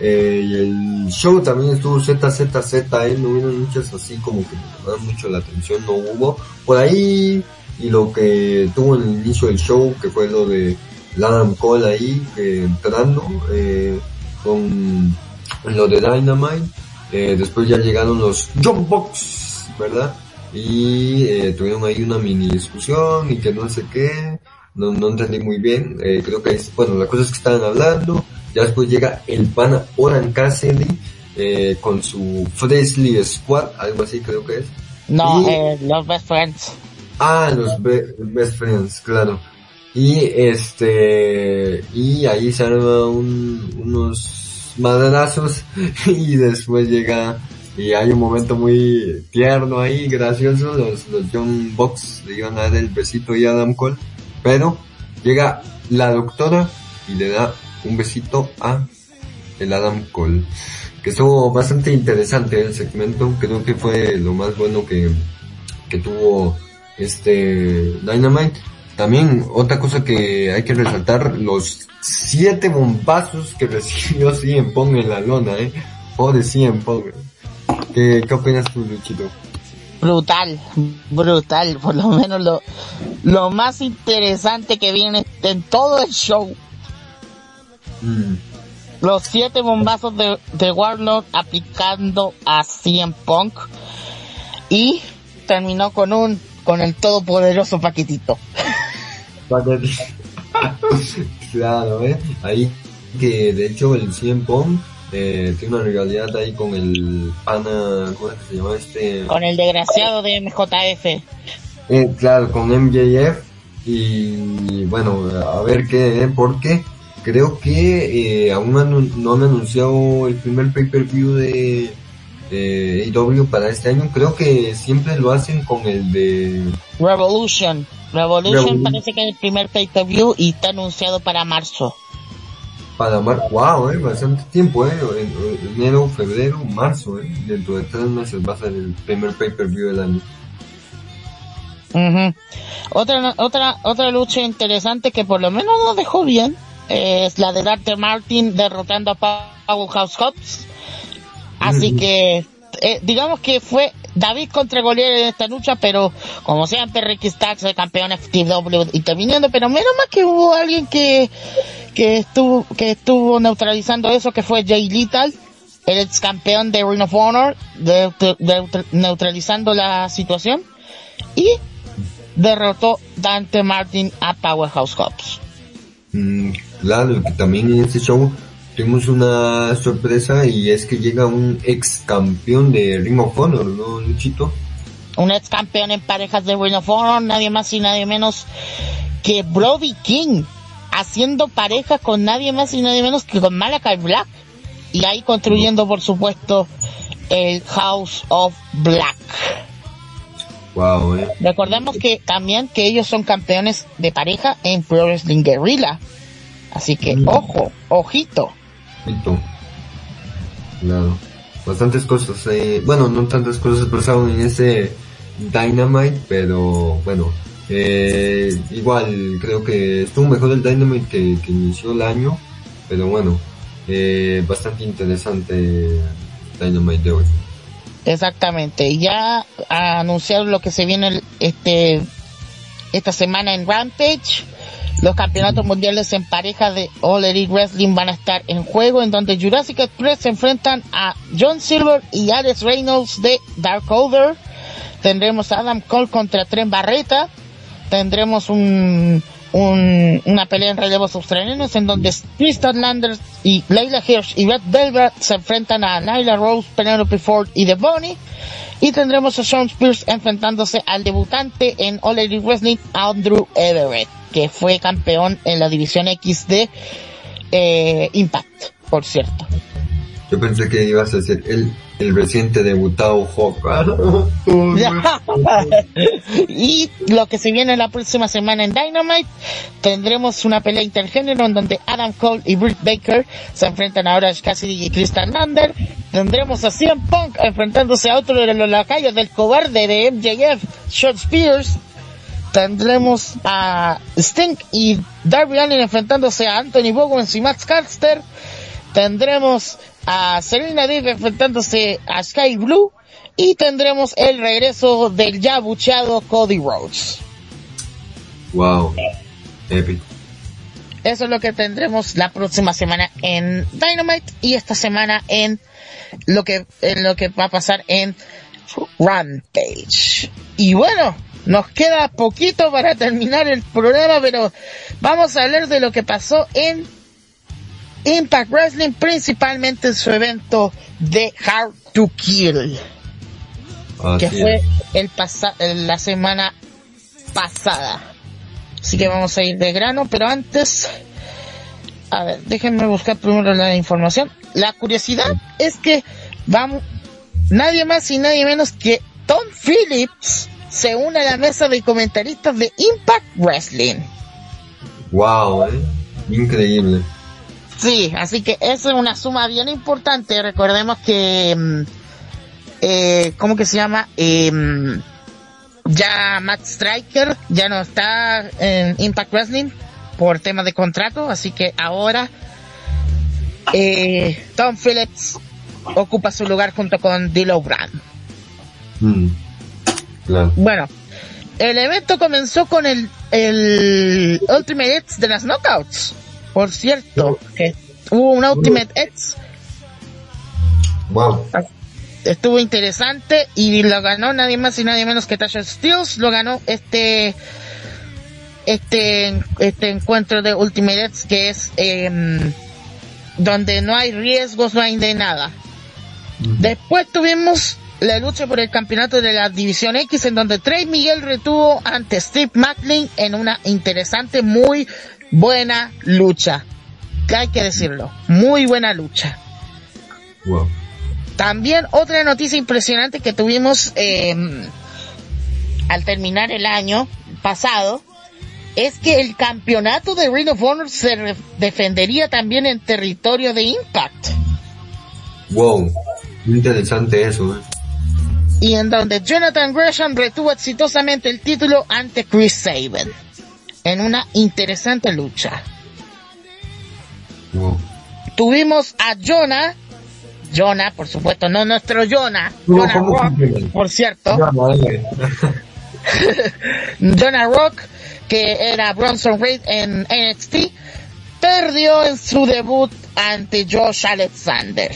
eh, y el show también estuvo ZZZ, eh, no hubieron muchas así como que me llamaban mucho la atención, no hubo. Por ahí, y lo que tuvo en el inicio del show, que fue lo de Adam Cole ahí, eh, entrando, eh, con lo de Dynamite, eh, después ya llegaron los Jump Box, ¿verdad? Y eh, tuvieron ahí una mini discusión y que no sé qué, no, no entendí muy bien, eh, creo que es, bueno, la cosa es que estaban hablando, ya después llega el pana Oran Cassidy, eh, con su Fresley Squad, algo así creo que es. No, Y- eh, los best friends. Ah, los be- Best Friends, claro. Y este, y ahí se arma un, unos madrazos y después llega y hay un momento muy tierno ahí, gracioso, los, los John Box le iban a dar el besito y Adam Cole, pero llega la doctora y le da un besito a el Adam Cole, que estuvo bastante interesante el segmento, creo que fue lo más bueno que, que tuvo este Dynamite. También otra cosa que hay que resaltar, los siete bombazos que recibió CM Punk en la lona, eh. Pobre CM Punk. ¿Qué, qué opinas tú, Luchito? brutal, brutal, por lo menos lo, lo más interesante que viene en todo el show. Mm, Los siete bombazos de, de Warlord aplicando a CM Punk y terminó con un, con el todopoderoso paquetito. claro, eh. Ahí que de hecho el CM Punk eh, tiene una rivalidad ahí con el pana, ¿cómo es que se llama este? Con el desgraciado de MJF. Eh, claro, con MJF y bueno, a ver qué, eh, porque creo que eh, aún no han anunciado el primer pay-per-view de, de AEW para este año, creo que siempre lo hacen con el de... Revolution. Revolution Revolution. parece que es el primer pay-per-view y está anunciado para marzo. Para mar wow, eh, bastante tiempo, eh, en- en enero, febrero, marzo, eh, dentro de tres meses va a ser el primer pay-per-view del año. Ujú. Otra, otra, otra lucha interesante que por lo menos nos dejó bien es la de Dante Martin derrotando a Powerhouse Hobbs. Así que, eh, digamos que fue David contra Goliath en esta lucha, pero como siempre Ricky Starks, el campeón FTW, interviniendo, pero menos mal que hubo alguien que, que estuvo, que estuvo neutralizando eso, que fue Jay Lethal, el ex campeón de Ring of Honor, de- de- de- neutralizando la situación. Y derrotó Dante Martin a Powerhouse Hobbs. Mm, claro, que también en este show tuvimos una sorpresa y es que llega un ex campeón de Ring of Honor, ¿no, Luchito? Un ex campeón en parejas de Ring of Honor, nadie más y nadie menos que Brody King, haciendo pareja con nadie más y nadie menos que con Malachi Black. Y ahí construyendo, por supuesto, el House of Black. Wow, eh. Recordemos que también que ellos son campeones de pareja en Pro Wrestling Guerrilla. Así que, Mm. ojo, ojito. Listo. Claro. Bastantes cosas, eh, bueno, no tantas cosas pasaron en ese Dynamite, pero bueno, eh, igual creo que estuvo mejor el Dynamite que, inició el año, pero bueno, eh, bastante interesante Dynamite de hoy. Exactamente. Ya anunciaron lo que se viene el- este esta semana en Rampage. Los campeonatos mundiales en pareja de All Elite Wrestling van a estar en juego, en donde Jurassic Express se enfrentan a John Silver y Alex Reynolds de Dark Order. Tendremos a Adam Cole contra Tren Barreta. Tendremos un, un- una pelea en relevos australianos en donde Tristan Landers y Leila Hirsch y Red Velvet se enfrentan a Nyla Rose, Penelope Ford y The Bunny. Y tendremos a Sean Spears enfrentándose al debutante en All Elite Wrestling, Andrew Everett, que fue campeón en la división X de eh, Impact, por cierto. Yo pensé que ibas a ser el, el reciente debutado Hawk. y lo que se viene la próxima semana en Dynamite, tendremos una pelea intergénero en donde Adam Cole y Britt Baker se enfrentan a Orange Cassidy y Christian Lander. Tendremos a CM Punk enfrentándose a otro de los lacayos del cobarde de MJF, Short Spears. Tendremos a Sting y Darby Allin enfrentándose a Anthony Bowens y Max Carter. Tendremos a Serena Deeb enfrentándose a Sky Blue. Y tendremos el regreso del ya bucheado Cody Rhodes. wow. Epic. Eso es lo que tendremos la próxima semana en Dynamite y esta semana en lo que, en lo que va a pasar en Rampage. Y bueno, nos queda poquito para terminar el programa, pero vamos a hablar de lo que pasó en Impact Wrestling, principalmente en su evento de Hard to Kill. que fue es. el pasa el- la semana pasada. Así que vamos a ir de grano, pero antes, a ver, déjenme buscar primero la información. La curiosidad es que vamos, nadie más y nadie menos que Tom Phillips se une a la mesa de comentaristas de Impact Wrestling. Wow, eh. Increíble. Sí, así que esa es una suma bien importante. Recordemos que, mm, eh, ¿cómo que se llama? Eh, mm, ya Matt Striker ya no está en Impact Wrestling por temas de contrato, así que ahora eh, Tom Phillips ocupa su lugar junto con D'Lo Brand. Mm. Claro. Bueno, el evento comenzó con el, el Ultimate X de las Knockouts. Por cierto, que hubo un Ultimate X. Wow. estuvo interesante y lo ganó nadie más y nadie menos que Tasha Steels lo ganó este este este encuentro de Ultimate X que es em, donde no hay riesgos no hay de nada. Después tuvimos la lucha por el campeonato de la división X en donde Trey Miguel retuvo ante Steve Macklin en una interesante muy buena lucha que hay que decirlo muy buena lucha Wow. también otra noticia impresionante que tuvimos eh, al terminar el año pasado es que el campeonato de Ring of Honor se defendería también en territorio de Impact Wow. Interesante eso, eh. y en donde Jonathan Gresham retuvo exitosamente el título ante Chris Sabin en una interesante lucha. Wow. Tuvimos a Jonah, Jonah por supuesto, no nuestro Jonah, No, Jonah ¿cómo Rock, por cierto. Jonah Rock, que era Bronson Reed en NXT, perdió en su debut ante Josh Alexander.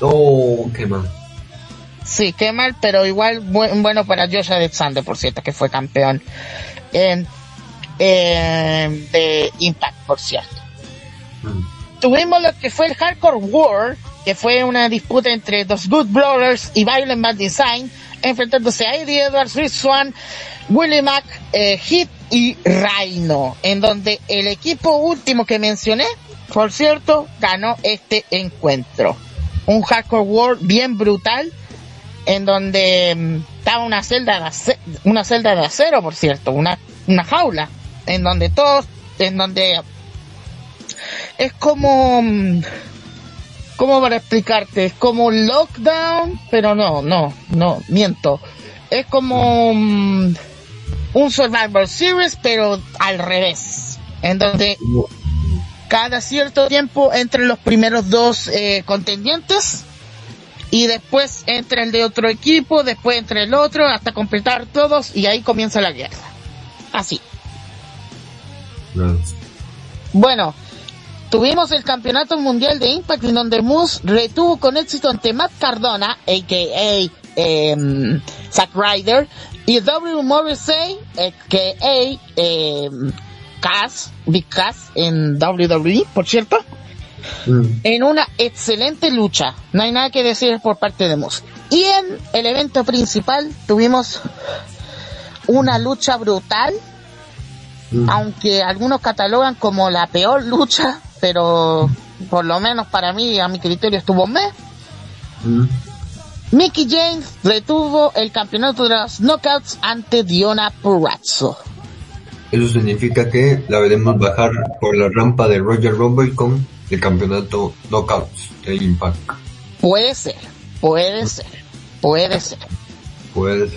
Oh, qué mal. Sí, qué mal, pero igual bu- bueno para Josh Alexander, por cierto, que fue campeón en, en- de Impact, por cierto. Mm. Tuvimos lo que fue el Hardcore War, que fue una disputa entre los Good Brothers y Violent Bad Design, enfrentándose a Eddie Edwards, Rich Swan, Willie Mack, eh, Hit y Rhino, en donde el equipo último que mencioné, por cierto, ganó este encuentro. Un Hardcore War bien brutal, en donde mm, estaba una celda de ace- una celda de acero, por cierto, una, una jaula, en donde todos, en donde es como mm, ¿cómo para explicarte? Es como un lockdown, pero no, no, no, miento. Es como mm, un Survivor Series, pero al revés. En donde cada cierto tiempo entre los primeros dos eh, contendientes y después entre el de otro equipo, después entre el otro, hasta completar todos y ahí comienza la guerra. Así. Bueno, tuvimos el campeonato mundial de Impact en donde Moose retuvo con éxito ante Matt Cardona, a.k.a. em, Zack Ryder, y W. Morrissey, a.k.a. em, Cass, Big Cass en WWE, por cierto, Mm. en una excelente lucha. No hay nada que decir por parte de Moose. Y en el evento principal tuvimos una lucha brutal Mm. aunque algunos catalogan como la peor lucha, pero por lo menos para mí, a mi criterio, estuvo mes. Mm. Mickey James retuvo el campeonato de los knockouts ante Diona Purazzo. Eso significa que la veremos bajar por la rampa de Roger Rumble con el campeonato Knockouts de Impact. Puede ser, puede ser, puede ser. Pues,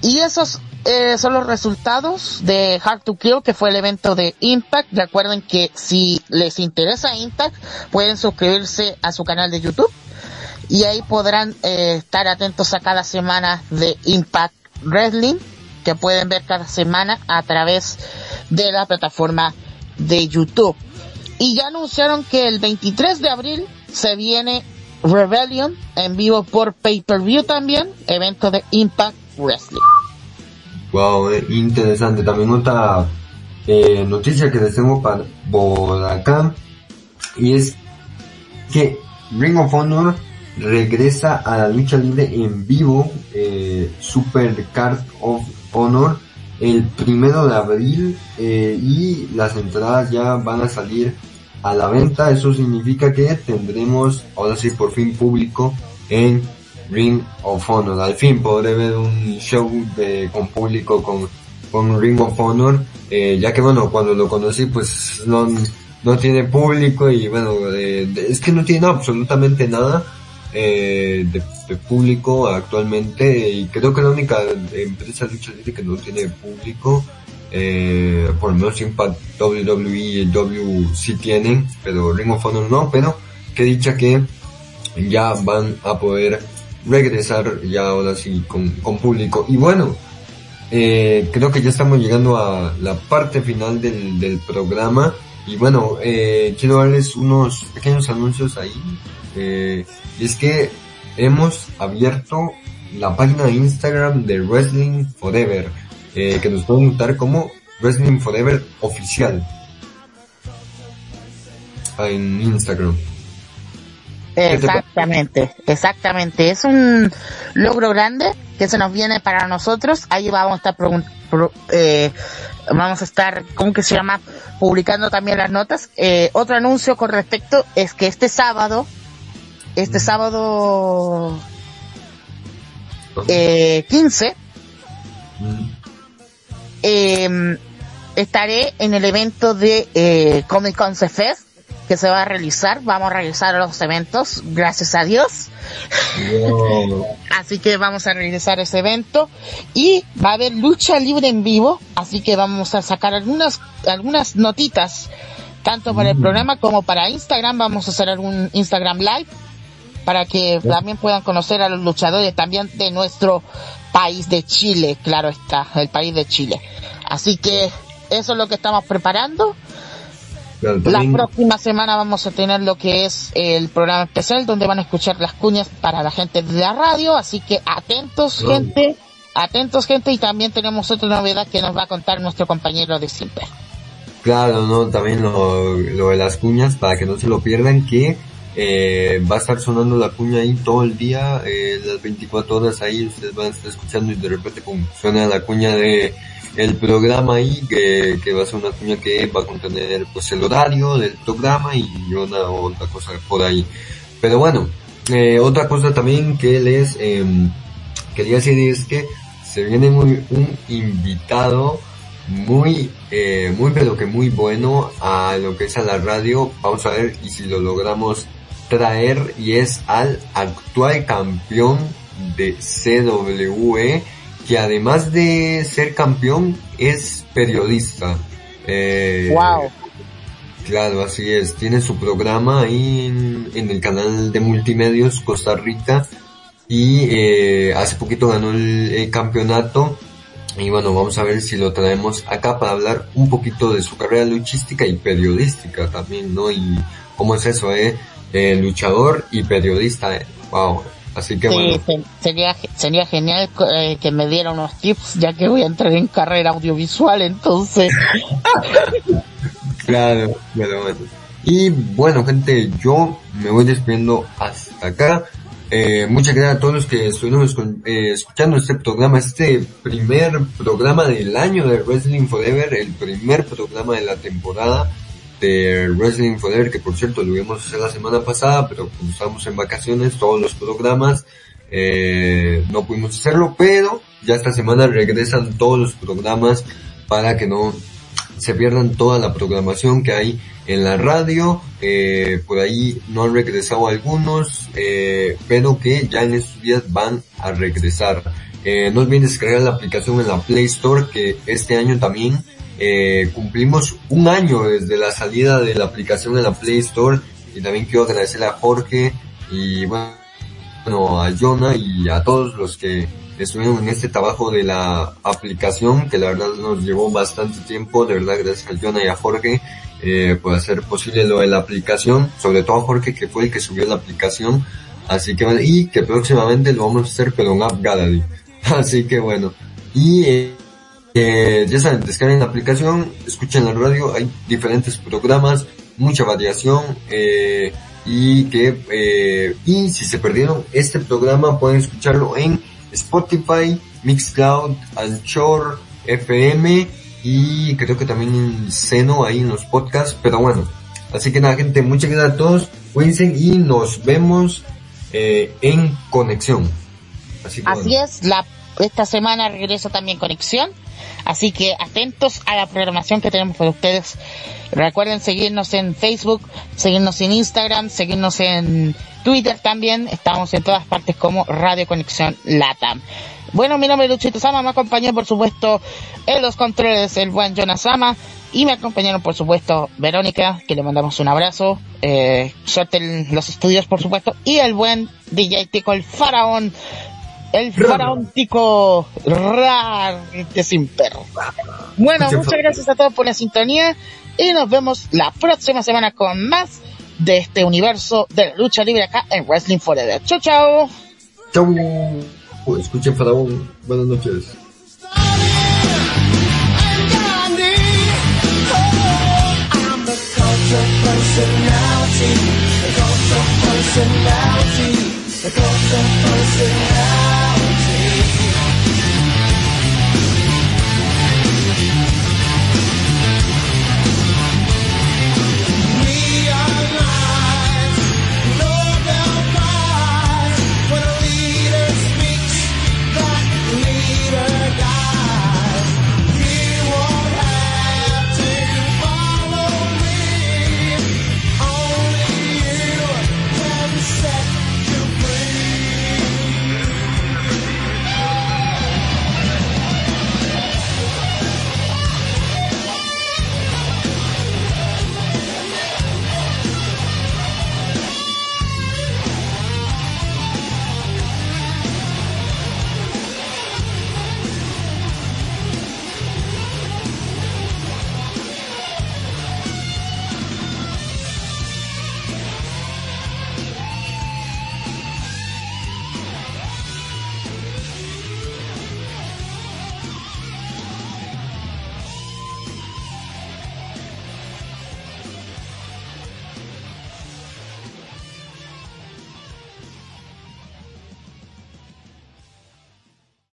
Y esos eh, son los resultados de Hard to Kill, que fue el evento de Impact. Recuerden que si les interesa Impact, pueden suscribirse a su canal de YouTube y ahí podrán eh, estar atentos a cada semana de Impact Wrestling, que pueden ver cada semana a través de la plataforma de YouTube. Y ya anunciaron que el 23 de abril se viene Rebellion en vivo por pay-per-view también, evento de Impact Wrestling. wow, eh, interesante. También otra eh, noticia que les tengo para, por acá y es que Ring of Honor regresa a la lucha libre en vivo, eh, Super Card of Honor, el primero de abril eh, y las entradas ya van a salir a la venta. Eso significa que tendremos ahora sí por fin público en Ring of Honor. Al fin podré ver un show de, con público con, con Ring of Honor, eh, ya que bueno, cuando lo conocí pues no, no tiene público y bueno, eh, es que no tiene absolutamente nada eh, de, de público actualmente y creo que la única empresa de lucha que no tiene público eh, por lo menos Impact WWE y W sí tienen pero Ring of Honor no pero que dicha que ya van a poder regresar ya ahora sí con, con público. Y bueno eh, creo que ya estamos llegando a la parte final del, del programa. Y bueno eh, quiero darles unos pequeños anuncios ahí eh, es que hemos abierto la página de Instagram de Wrestling Forever eh, que nos pueden notar como Wrestling Forever oficial en Instagram te Exactamente, exactamente. Es un logro grande que se nos viene para nosotros. Ahí vamos a estar eh, vamos a estar, ¿cómo que se llama? Publicando también las notas. Eh, otro anuncio con respecto es que este sábado, este sábado eh, 15, Mm, eh, estaré en el evento de eh, Comic Con Fest que se va a realizar. Vamos a realizar los eventos, gracias a Dios. wow. Así que vamos a realizar ese evento. Y va a haber lucha libre en vivo, así que vamos a sacar algunas algunas notitas tanto para el programa como para Instagram, vamos a hacer algún Instagram live para que también puedan conocer a los luchadores también de nuestro país de Chile, claro está, el país de Chile. Así que eso es lo que estamos preparando. La próxima semana vamos a tener lo que es el programa especial donde van a escuchar las cuñas para la gente de la radio, así que atentos gente, atentos gente y también tenemos otra novedad que nos va a contar nuestro compañero de siempre. Claro, no, también lo, lo de las cuñas, para que no se lo pierdan, que eh, va a estar sonando la cuña ahí todo el día, eh, las 24 horas ahí, ustedes van a estar escuchando y de repente pum, suena la cuña de el programa ahí, que, que va a ser una cuña que va a contener pues el horario del programa y una otra cosa por ahí. Pero bueno, eh, otra cosa también que les em, quería decir es que se viene muy, un invitado muy, eh, muy pero que muy bueno a lo que es a la radio. Vamos a ver y si lo logramos traer y es al actual campeón de CWE que además de ser campeón es periodista. Eh, Wow. Claro, así es. Tiene su programa ahí en, en el canal de multimedios Costa Rica y eh, hace poquito ganó el, el, campeonato y bueno, vamos a ver si lo traemos acá para hablar un poquito de su carrera luchística y periodística también, ¿no? Y cómo es eso, ¿eh? Eh luchador y periodista, ¿eh? wow. Así que sí, bueno. Sería, sería genial eh, que me diera unos tips, ya que voy a entrar en carrera audiovisual, entonces. claro, bueno, bueno. Y bueno, gente, yo me voy despidiendo hasta acá. Eh, muchas gracias a todos los que estuvieron eh, escuchando este programa, este primer programa del año de Wrestling Forever, el primer programa de la temporada de Wrestling Forever, que por cierto lo íbamos a hacer la semana pasada, pero como estábamos en vacaciones, todos los programas, eh, no pudimos hacerlo, pero ya esta semana regresan todos los programas para que no se pierdan toda la programación que hay en la radio, eh, por ahí no han regresado algunos, eh, pero que ya en estos días van a regresar. Eh, no olviden descargar la aplicación en la Play Store, que este año también eh, cumplimos un año desde la salida de la aplicación en la Play Store, y también quiero agradecerle a Jorge y bueno, a Jonah y a todos los que estuvieron en este trabajo de la aplicación, que la verdad nos llevó bastante tiempo, de verdad gracias a Jonah y a Jorge, eh, por hacer posible lo de la aplicación, sobre todo a Jorge que fue el que subió la aplicación, así que y que próximamente lo vamos a hacer pero en App Gallery, así que bueno, y eh, eh, ya saben, descarguen la aplicación, escuchen la radio, hay diferentes programas, mucha variación, eh, y que, eh, y si se perdieron este programa pueden escucharlo en Spotify, Mixcloud, Anchor, FM y creo que también en Seno ahí en los podcasts, pero bueno. Así que nada gente, muchas gracias a todos, cuídense y nos vemos eh, en Conexión. Así, que, Así es, la, esta semana regresa también Conexión, así que atentos a la programación que tenemos para ustedes. Recuerden seguirnos en Facebook, seguirnos en Instagram, seguirnos en Twitter también, estamos en todas partes como Radio Conexión Latam. Bueno, mi nombre es Luchito Sama, me acompañó por supuesto en los controles el buen Jonas Sama. Y me acompañaron por supuesto Verónica, que le mandamos un abrazo, eh, suerte en los estudios por supuesto, y el buen DJ Tico, el faraón, el faraóntico rar de sin perro. Bueno, muchas gracias a todos por la sintonía y nos vemos la próxima semana con más de este universo de la lucha libre acá en Wrestling Forever. Chau, chau. Chau. Escuchen Faraón. Buenas noches. personality, the of personality.